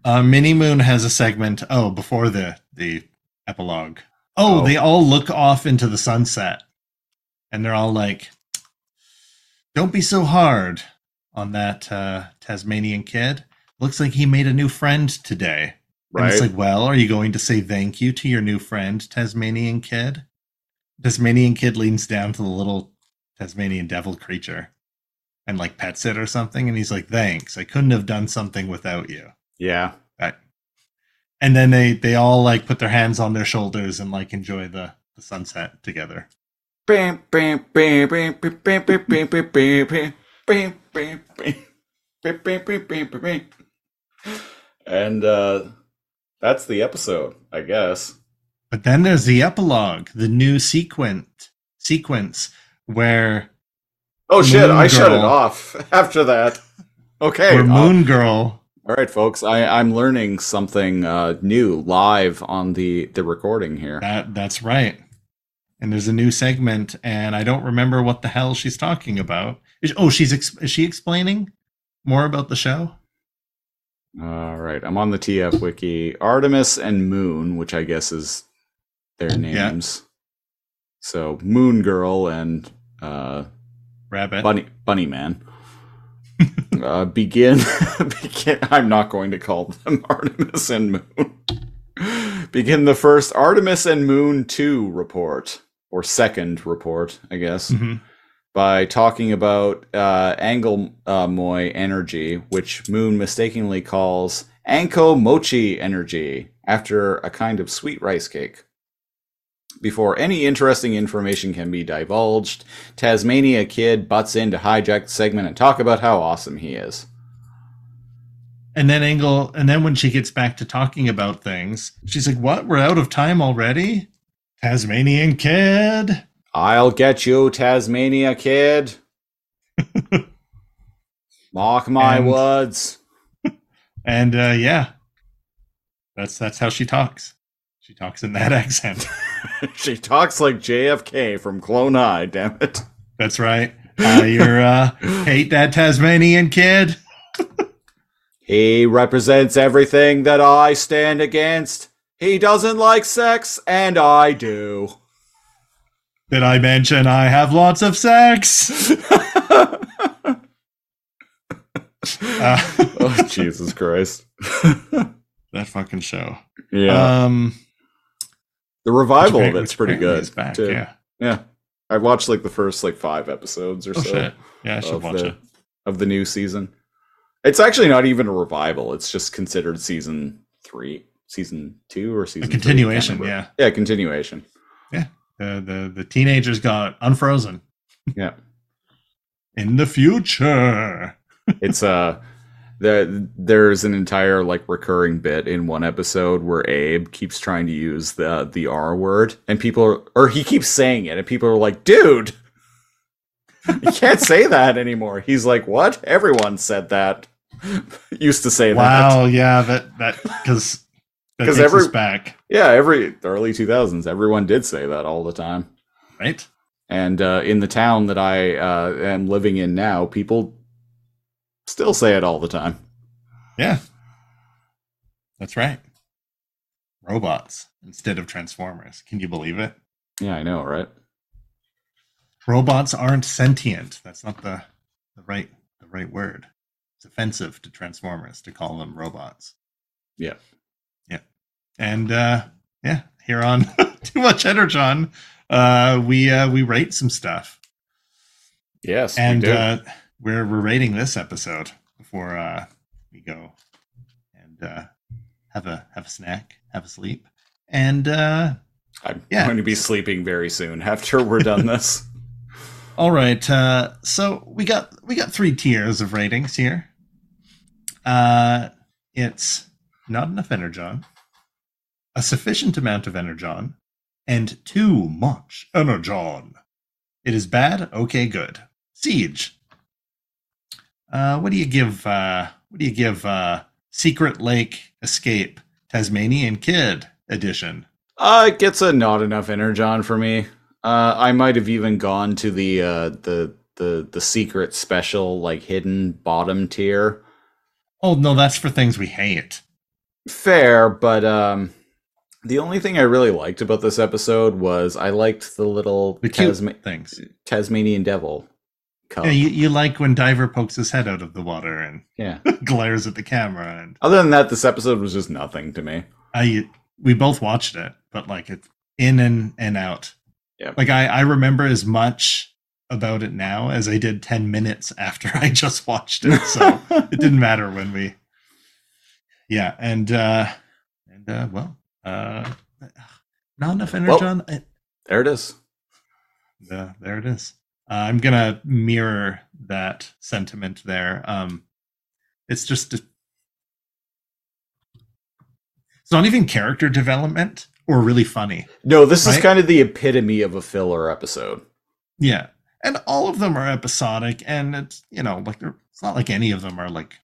Uh, Mini Moon has a segment. Oh, before the the epilogue. Oh, Oh. they all look off into the sunset, and they're all like, "Don't be so hard on that uh, Tasmanian kid. Looks like he made a new friend today." And Right? it's like, well, are you going to say thank you to your new friend, Tasmanian kid? Tasmanian kid leans down to the little Tasmanian devil creature and like pets it or something, and he's like, "Thanks. I couldn't have done something without you." Yeah. Right. And then they they all like put their hands on their shoulders and like enjoy the, the sunset together. and uh that's the episode, I guess. But then there's the epilogue, the new sequent sequence where Oh shit, Moon I shut it off after that. Okay. Where Moon Girl all right, folks. I, I'm learning something uh, new live on the the recording here. that that's right and there's a new segment and i don't remember what the hell she's talking about is, oh she's ex- is she explaining more about the show All right, I'm on the TF wiki. Artemis and Moon, which I guess is their names. Yeah. So Moon Girl and uh, rabbit Bunny Bunny Man uh, begin. begin. I'm not going to call them Artemis and Moon. begin the first Artemis and Moon two report or second report, I guess Mhm. by talking about uh, Angle uh, Moy energy, which Moon mistakenly calls Anko Mochi energy after a kind of sweet rice cake. Before any interesting information can be divulged, Tasmania Kid butts in to hijack the segment and talk about how awesome he is. And then Angle, and then when she gets back to talking about things, she's like, "What? We're out of time already." Tasmanian kid. I'll get you, Tasmania Kid. Mark my And- words. And uh, yeah, that's that's how she talks. She talks in that accent. she talks like JFK from Clone High, damn it. That's right. Uh, you're uh, hate that Tasmanian kid. He represents everything that I stand against. He doesn't like sex, and I do. Did I mention I have lots of sex? Uh, oh, Jesus Christ. that fucking show. Yeah. Um, the revival which of it's pretty good. back. too. Yeah. Yeah. I watched like the first like five episodes or Oh so shit. Yeah, I should of watch the, it. of the new season. It's actually not even a revival. It's just considered season three, season two, or season A three, continuation. remember. Yeah. Yeah, continuation. The the the teenagers got unfrozen Yeah. in the future. it's uh the, there's an entire like recurring bit in one episode where Abe keeps trying to use the the R word and people are or he keeps saying it and people are like, dude, you can't say that anymore. He's like, what? Everyone said that. Used to say that. Wow. Yeah. That that because because every- back, Yeah, every early 2000s, everyone did say that all the time. right? And uh, in the town that I uh, am living in now, people still say it all the time. Yeah. That's right. Robots instead of Transformers. Can you believe it? Yeah, I know, right? Robots aren't sentient. That's not the, the right the right word. It's offensive to Transformers to call them robots. Yeah. Yeah. And uh yeah, here on Too Much Energon, uh we uh we rate some stuff. Yes, and uh we're we're rating this episode before uh we go and uh have a have a snack, have a sleep. And uh I'm yeah. going to be sleeping very soon after we're done this. All right. Uh, so we got we got three tiers of ratings here. Uh, it's not enough energon, a sufficient amount of energon, and too much energon. It is bad. Okay, good. Siege. Uh, what do you give? Uh, what do you give? Uh, Secret Lake Escape Tasmanian Kid Edition. Uh, it gets a not enough energon for me. Uh, I might have even gone to the uh, the the the secret special like hidden bottom tier. Oh no, that's for things we hate. Fair, but um, the only thing I really liked about this episode was I liked the little The cute Tasma- things. Tasmanian devil. Cup. Yeah, you, you like when Diver pokes his head out of the water and yeah. glares at the camera, and Other than that, this episode was just nothing to me. I we both watched it, but like it's in and and out. Yeah. Like I I remember as much about it now as I did ten minutes after I just watched it, so it didn't matter when we. Yeah, and uh and uh well uh not enough energy Well- on it. There it is. Yeah, there it is. Uh, I'm gonna mirror that sentiment there. Um, it's just it's not even character development or really funny. No, this is kind of the epitome of a filler episode. Yeah, and all of them are episodic, and it's you know like it's not like any of them are like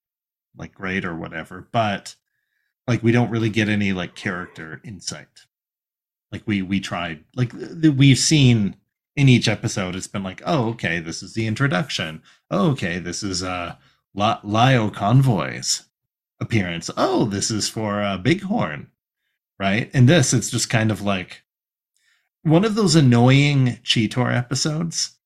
like great or whatever, but like we don't really get any like character insight. Like we we tried like we've seen in each episode, it's been like, oh okay, this is the introduction. Oh, okay, this is uh Lio Convoy's appearance. Oh, this is for uh, Bighorn, right? And this, it's just kind of like one of those annoying Cheetor episodes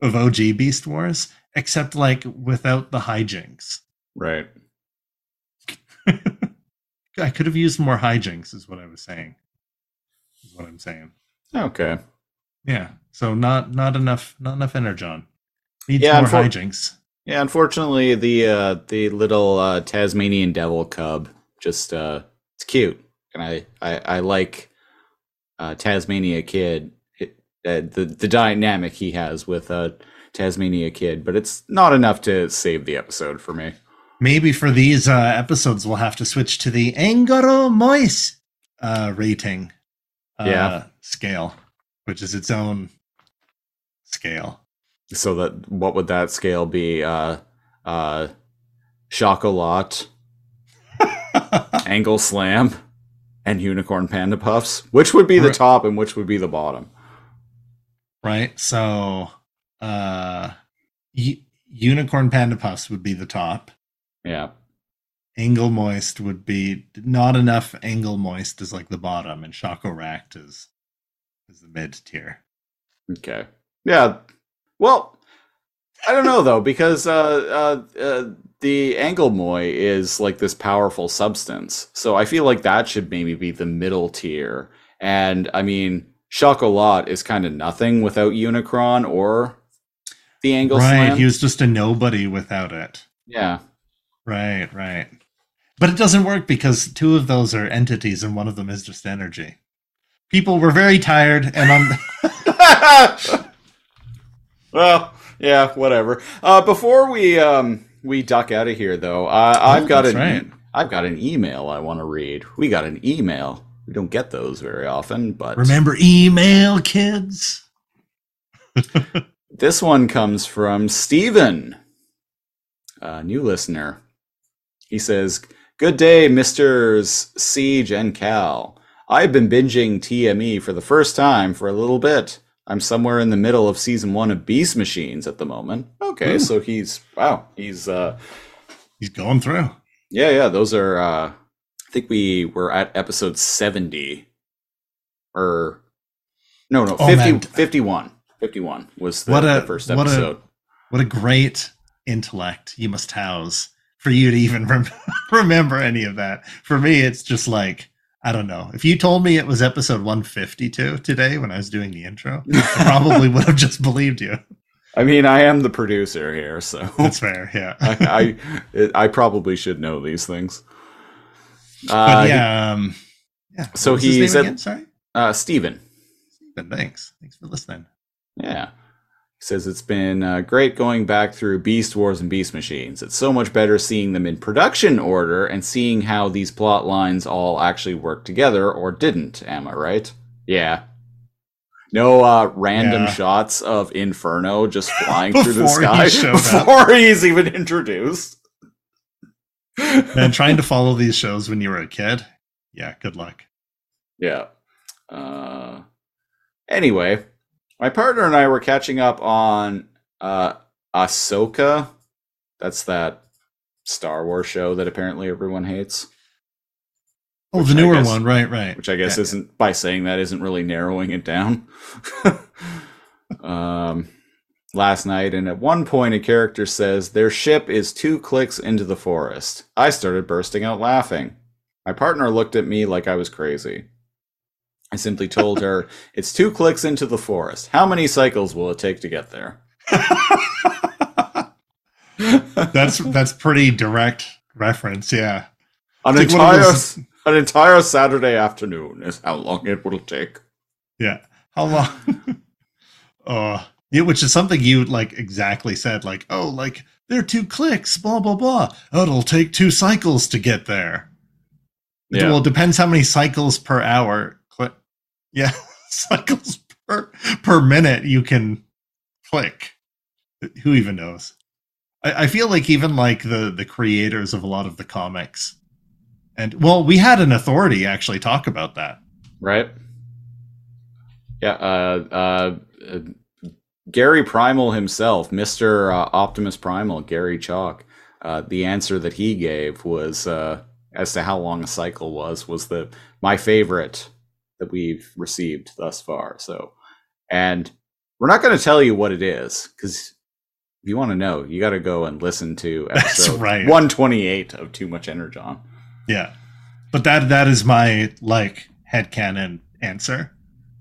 of OG Beast Wars, except like without the hijinks. Right. I could have used more hijinks, is what I was saying. Is what I'm saying. Okay. Yeah. So not not enough not enough energon. Needs Yeah, more unfor- hijinks. Yeah, unfortunately, the uh, the little uh, Tasmanian devil cub just uh, it's cute, and I, I I like uh, Tasmania Kid, it, uh, the the dynamic he has with uh, Tasmania Kid, but it's not enough to save the episode for me. Maybe for these uh, episodes, we'll have to switch to the Angaro Mois uh, rating uh, Yeah. scale, which is its own scale. So that what would that scale be? Uh, uh, Shokaract, Angle Slam, and Unicorn Panda Puffs. Which would be the top and which would be the bottom? right? So, uh, U- Unicorn Panda Puffs would be the top. Yeah. Angolmois would be not enough. Angolmois is like the bottom, and Shokaract is is the mid tier. Okay. Yeah. Well, I don't know though because uh, uh, uh, the Angolmois is like this powerful substance, so I feel like that should maybe be the middle tier. And I mean, Shokaract is kind of nothing without Unicron or the Angle right, Slam. he was just a nobody without it. yeah. Right, right. But it doesn't work because two of those are entities and one of them is just energy. People were very tired and on well, yeah, whatever. Uh, before we um, we duck out of here, though, uh, I've Oh, got an right. I've got an email I want to read. We got an email. We don't get those very often, but remember email kids. this one comes from Stephen, a new listener. He says, "Good day, Misters Siege and Cal. I've been binging TME for the first time for a little bit." I'm somewhere in the middle of season one of Beast Machines at the moment. Okay, Ooh. so he's wow, he's uh He's going through. Yeah, yeah, those are uh I think we were at episode 70 or no, no, Oh, 50, man. 51. 51 was the, What a- the first what a- episode. What a great intellect you must house for you to even rem- remember any of that. For me, it's just like, I don't know. If you told me it was episode 152 today when I was doing the intro, I probably would have just believed you. I mean, I am the producer here, so That's fair. Yeah. I, I I probably should know these things. but Uh, yeah. Um, yeah. so What was his he name said- again? Sorry. uh Steven. But thanks. Thanks for listening. Yeah. He says it's been uh, great going back through Beast Wars and Beast Machines. It's so much better seeing them in production order and seeing how these plot lines all actually work together or didn't. Am I right? Yeah. No uh, random Yeah. shots of Inferno just flying through the Before he sky up. before he's even introduced. and trying to follow these shows when you were a kid. Yeah. Good luck. Yeah. Uh, anyway, my partner and I were catching up on uh, Ahsoka. That's that Star Wars show that apparently everyone hates. Oh, the newer guess- one. Right. Right. Which I guess Yeah. isn't by saying that isn't really narrowing it down. um, last night, and at one point, a character says their ship is two clicks into the forest. I started bursting out laughing. My partner looked at me like I was crazy. I simply told her, It's two clicks into the forest. How many cycles will it take to get there? that's that's pretty direct reference. Yeah. an It's like one of entire those- an entire Saturday afternoon is how long it will take. Yeah. How long? oh, yeah, which is something you like exactly said. Like, oh, like they're two clicks, blah blah blah. Oh, it'll take two cycles to get there. Yeah. Well, it depends how many cycles per hour. Yeah, cycles per per minute you can click. Who even knows? I, I feel like even like the the creators of a lot of the comics, and well, we had an authority actually talk about that. right? Yeah, uh, uh, uh, Gary Primal himself, Mister uh, Optimus Primal, Gary Chalk. Uh, the answer that he gave was uh, as to how long a cycle was was the my favorite that we've received thus far. So, and we're not going to tell you what it is because if you want to know, you got to go and listen to episode right. one twenty eight of Too Much Energon. Yeah. But that that is my like headcanon answer.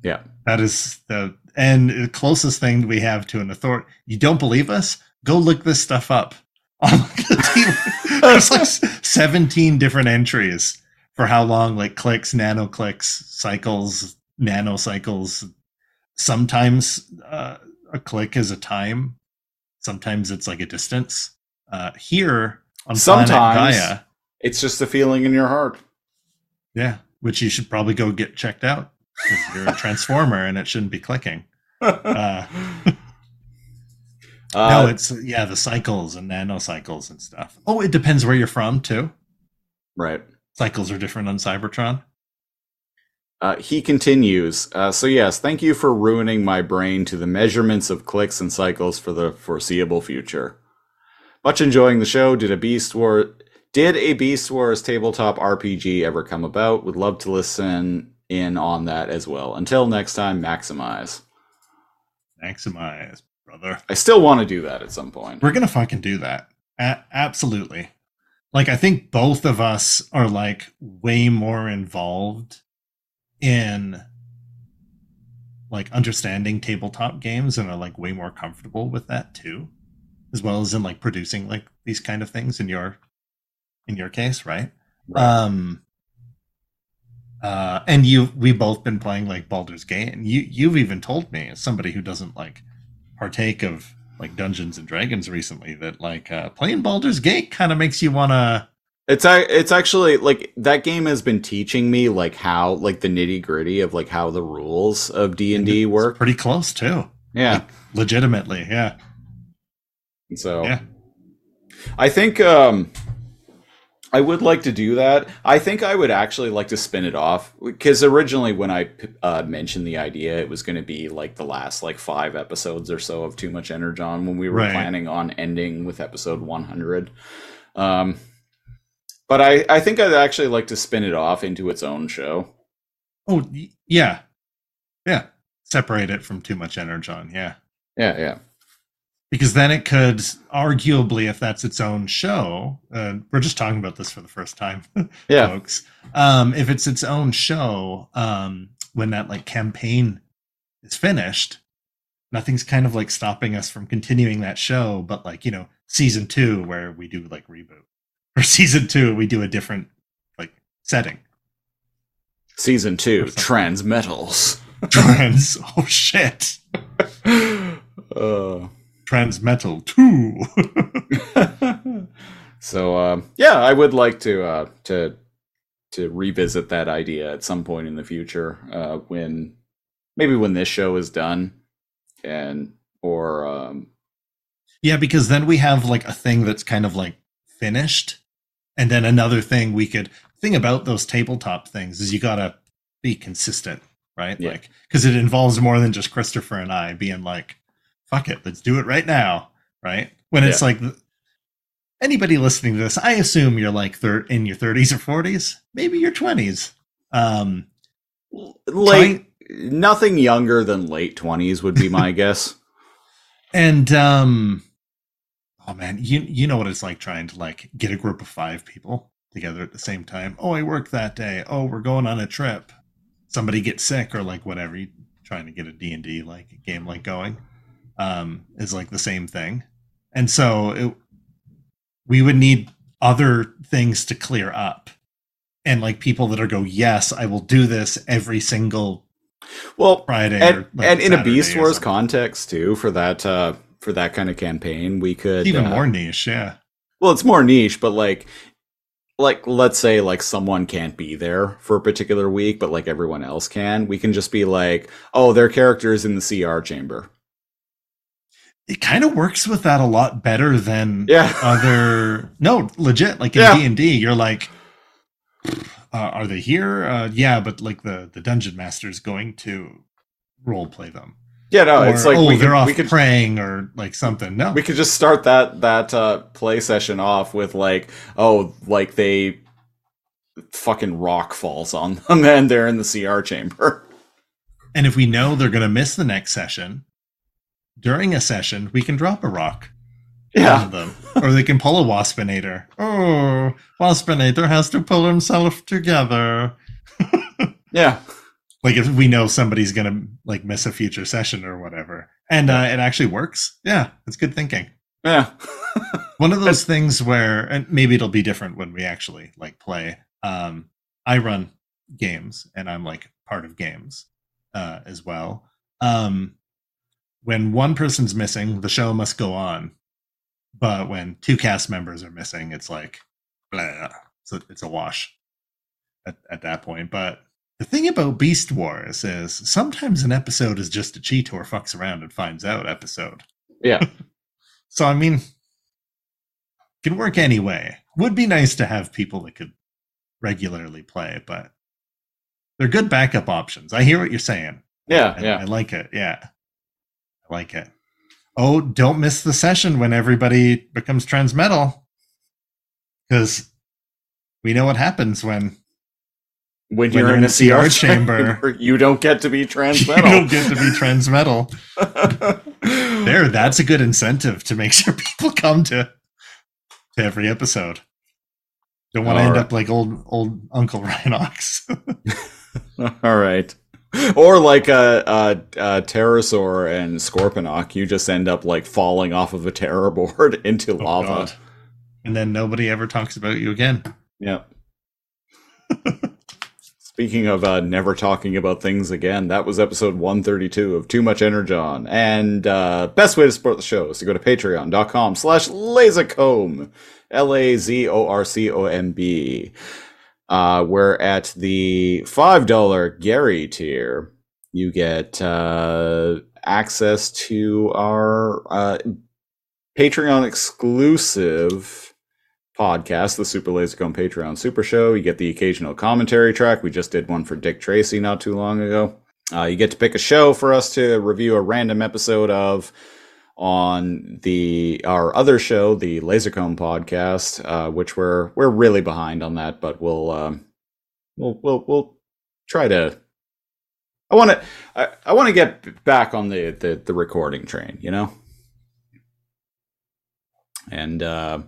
Yeah. That is the and the closest thing we have to an authority. You don't believe us? Go look this stuff up. On the. There's like 17 different entries for how long like clicks, nanoclicks, cycles, nanocycles. Sometimes uh, a click is a time. Sometimes it's like a distance. Uh, here on Sometimes. planet Gaia, It's just a feeling in your heart. yeah, which you should probably go get checked out. 'cause You're a transformer and it shouldn't be clicking. Uh, Uh, no, it's yeah, the cycles and nanocycles and stuff. Oh, it depends where you're from too. right. Cycles are different on Cybertron. Uh, he continues. Uh, so yes, thank you for ruining my brain to the measurements of clicks and cycles for the foreseeable future. Much enjoying the show. Did a Beast War? Did a Beast Wars tabletop RPG ever come about? Would love to listen in on that as well. Until next time, maximize. Maximize, brother. I still want to do that at some point. We're gonna fucking do that. A- absolutely. Like I think both of us are like way more involved in like understanding tabletop games and are like way more comfortable with that too. As well as in like producing like these kind of things in your in your case, right? Right. Um uh and you we've both been playing like Baldur's Gate and you you've even told me as somebody who doesn't like partake of like Dungeons and Dragons recently that like uh playing Baldur's Gate kind of makes you want to It's it's actually like that game has been teaching me like how like the nitty gritty of like how the rules of D and D work. pretty close too. Yeah. Legitimately, yeah. So Yeah. I think um I would like to do that. I think I would actually like to spin it off because originally when I uh, mentioned the idea, it was going to be like the last like five episodes or so of Too Much Energon when we were Right. planning on ending with episode 100. Um, but I I think I'd actually like to spin it off into its own show. Oh, yeah. Yeah. Separate it from too much energon, yeah. Yeah, yeah. Because then it could arguably if that's its own show uh, we're just talking about this for the first time Yeah. folks um, if it's its own show um, when that like campaign is finished nothing's kind of like stopping us from continuing that show but like you know season two where we do like reboot or season two we do a different like setting Season two, Trans Metals. trans oh shit uh. Trans metal 2 so um, yeah, I would like to uh, to to revisit that idea at some point in the future uh, when maybe when this show is done and or um, Yeah, because then we have like a thing that's kind of like finished, and then another thing we could thing about those tabletop things is you gotta be consistent, right? Yeah. Like because it involves more than just Christopher and I being like, "Fuck it, let's do it right now," right? When it's Yeah. like anybody listening to this, I assume you're like thir- in your 30s or 40s, maybe your 20s. Um, late nothing younger than late 20s would be my guess And um oh man, you you know what it's like trying to like get a group of 5 people together at the same time. Oh, I worked that day. Oh, we're going on a trip. Somebody gets sick or like whatever, you trying to get a D&D like game like going. Um is like the same thing. And so it, we would need other things to clear up. And like people that are go, "Yes, I will do this every single well Friday and, or like, and in a beast wars context too for that uh for that kind of campaign we could even uh, more niche, yeah. well it's more niche but like like let's say like someone can't be there for a particular week but like everyone else can we can just be like oh their character is in the cr chamber it kind of works with that a lot better than yeah. other no legit like in Yeah. d&d you're like uh, are they here? Uh, yeah but like the the dungeon master's going to role play them. Yeah no or, it's like oh we they're could, off we could praying or like something. No. We could just start that that uh play session off with like oh like they fucking rock falls on them and they're in the cr chamber. And if we know they're going to miss the next session during a session we can drop a rock yeah. them. Or they can pull a waspinator. Oh waspinator has to pull himself together. Yeah. Like if we know somebody's gonna like miss a future session or whatever. And uh, it actually works. Yeah it's good thinking. Yeah. One of those things where and maybe it'll be different when we actually like play. Um i run games and i'm like part of games uh, as well. Um, when one person's missing, the show must go on. But when two cast members are missing, it's like, blah, it's a, it's a wash at, at that point. But the thing about Beast Wars is sometimes an episode is just a Cheetor fucks around and finds out episode. Yeah. So I mean, can work anyway. Would be nice to have people that could regularly play, but they're good backup options. I hear what you're saying. Yeah, I, yeah. I like it. Yeah, I like it. Oh, don't miss the session when everybody becomes transmetal, because we know what happens when When, When you're, you're in in a CR CR chamber, chamber, you don't get to be transmetal. you don't get to be transmetal. There, that's a good incentive to make sure people come to to every episode. Don't want to end Alright. up like old old Uncle Rhinox. All right. Or like a, a, a Terrorsaur and Scorponok, you just end up like falling off of a terror board into Oh, lava. God. And then nobody ever talks about you again. Yep. Speaking of uh, never talking about things again, that was episode 132 of Too Much Energon. And uh, best way to support the show is to go to patreon.com slash lazorcomb. L-A-Z-O-R-C-O-M-B. Uh, we're at the $5 Gary tier. You get uh, access to our uh, Patreon exclusive podcast, the Super Lazor Comb Patreon Super Show. You get the occasional commentary track. We just did one for Dick Tracy not too long ago. Uh, you get to pick a show for us to review a random episode of on the our other show, the Lazor Comb podcast, uh, which we're we're really behind on that, but we'll um, we'll we'll we'll try to. I want to I, I want to get back on the, the the recording train, you know. And uh,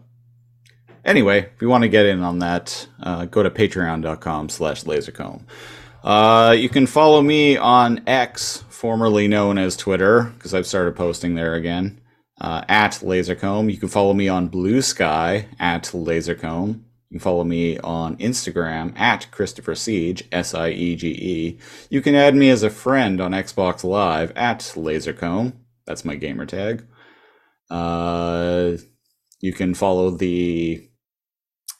anyway, if you want to get in on that, uh, go to patreon.com slash lazorcomb. Uh, you can follow me on X, formerly known as Twitter, because I've started posting there again, uh, at lazorcomb. You can follow me on Blue Sky, at lazorcomb. You can follow me on Instagram, at Christopher Siege, S-I-E-G-E. You can add me as a friend on Xbox Live, at lazorcomb. That's my gamer tag. Uh, you can follow the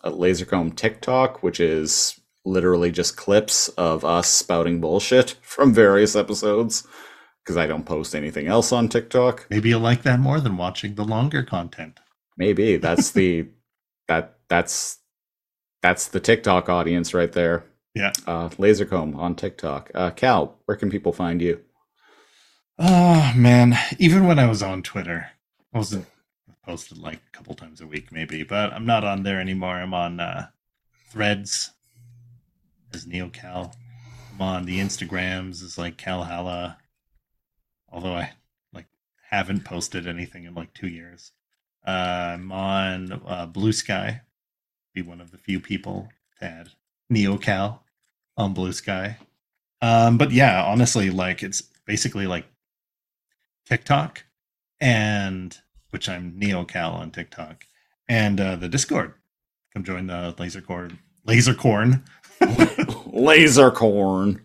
uh, Lazor Comb TikTok, which is literally just clips of us spouting bullshit from various episodes because I don't post anything else on TikTok. Maybe you'll like that more than watching the longer content. Maybe that's the that that's that's the TikTok audience right there. Yeah. Uh, Lazor Comb on TikTok. Uh, Cal, where can people find you? Oh man, even when I was on Twitter, I wasn't posted like a couple times a week maybe, but I'm not on there anymore. I'm on uh, Threads as NeoCal. I'm on the Instagrams as like Calhalla. Although I like haven't posted anything in like two years. Uh, I'm on uh, Blue Sky. Be one of the few people to add NeoCal on Blue Sky. Um, but yeah, honestly, like it's basically like TikTok and which I'm NeoCal on TikTok and uh, the Discord. Come join the Lasercorn.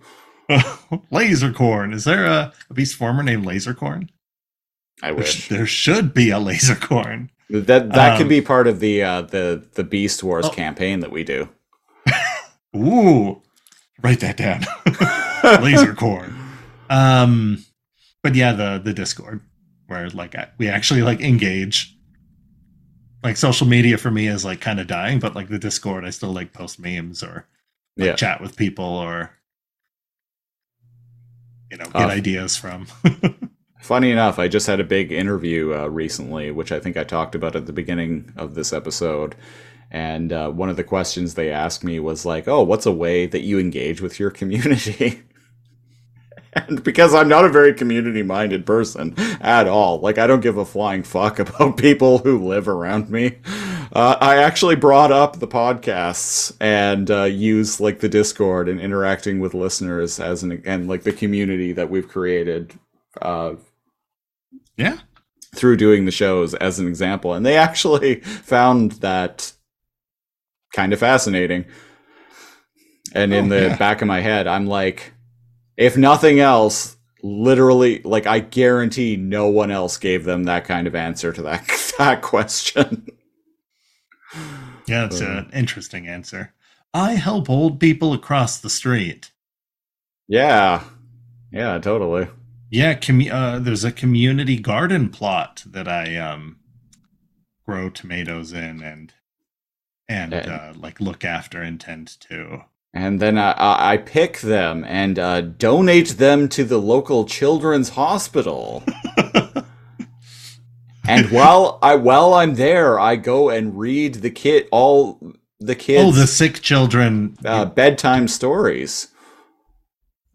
Lasercorn. Laser corn. Is there a, a beast former named Laser corn? I wish sh- there should be a Lasercorn. that that could Um, be part of the uh, the the Beast Wars Oh. campaign that we do. Ooh, write that down. Lasercorn. Um, but yeah, the the Discord where like I- we actually like engage. Like social media for me is like kind of dying, but like the Discord, I still like post memes or like, Yeah. chat with people or you know get Uh, ideas from. Funny enough, I just had a big interview uh, recently, which I think I talked about at the beginning of this episode. And uh, one of the questions they asked me was like, "Oh, what's a way that you engage with your community?" and because I'm not a very community-minded person at all, like I don't give a flying fuck about people who live around me. Uh, I actually brought up the podcasts and uh, use like the Discord and interacting with listeners as an and like the community that we've created uh, yeah, through doing the shows as an example and they actually found that kind of fascinating and in Oh, the yeah. back of my head i'm like if nothing else, literally, like I guarantee no one else gave them that kind of answer to that that question. Yeah, it's Uh. an interesting answer. I help old people across the street. yeah, yeah, totally. Yeah, commu- uh, there's a community garden plot that I um, grow tomatoes in and and uh, like look after and tend to. And then I, I I pick them and uh, donate them to the local children's hospital. and while I while I'm there, I go and read the kid all the kids oh, the sick children. uh, bedtime stories.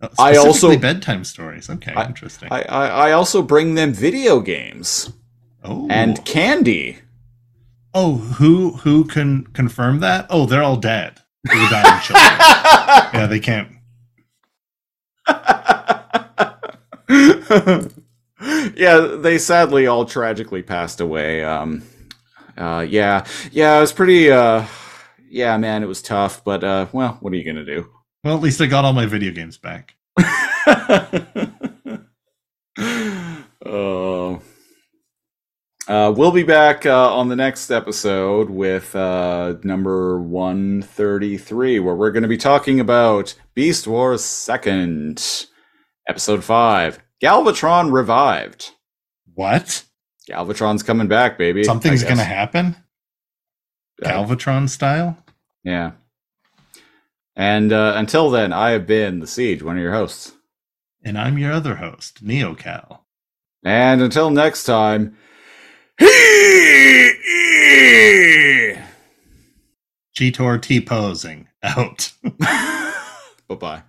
uh, I also- bedtime stories. Okay, I- interesting. I, I, I also bring them video games oh, and candy. oh, who who can confirm that? Oh, they're all dead. They were dying children. yeah, they can't. yeah, they sadly all tragically passed away. Um, uh, yeah, yeah, it was pretty. Uh, yeah, man, it was tough, but uh, well, what are you gonna do? Well, at least I got all my video games back. oh. Uh, we'll be back uh, on the next episode with uh, number 133, where we're going to be talking about Beast Wars 2nd, Episode 5 Galvatron Revived. What? Galvatron's coming back, baby. Something's gonna guess. happen? Uh, Galvatron style? Yeah. And uh, until then, I have been The Siege, one of your hosts. And I'm your other host, NeoCal. And until next time, Cheetor T posing out. Bye bye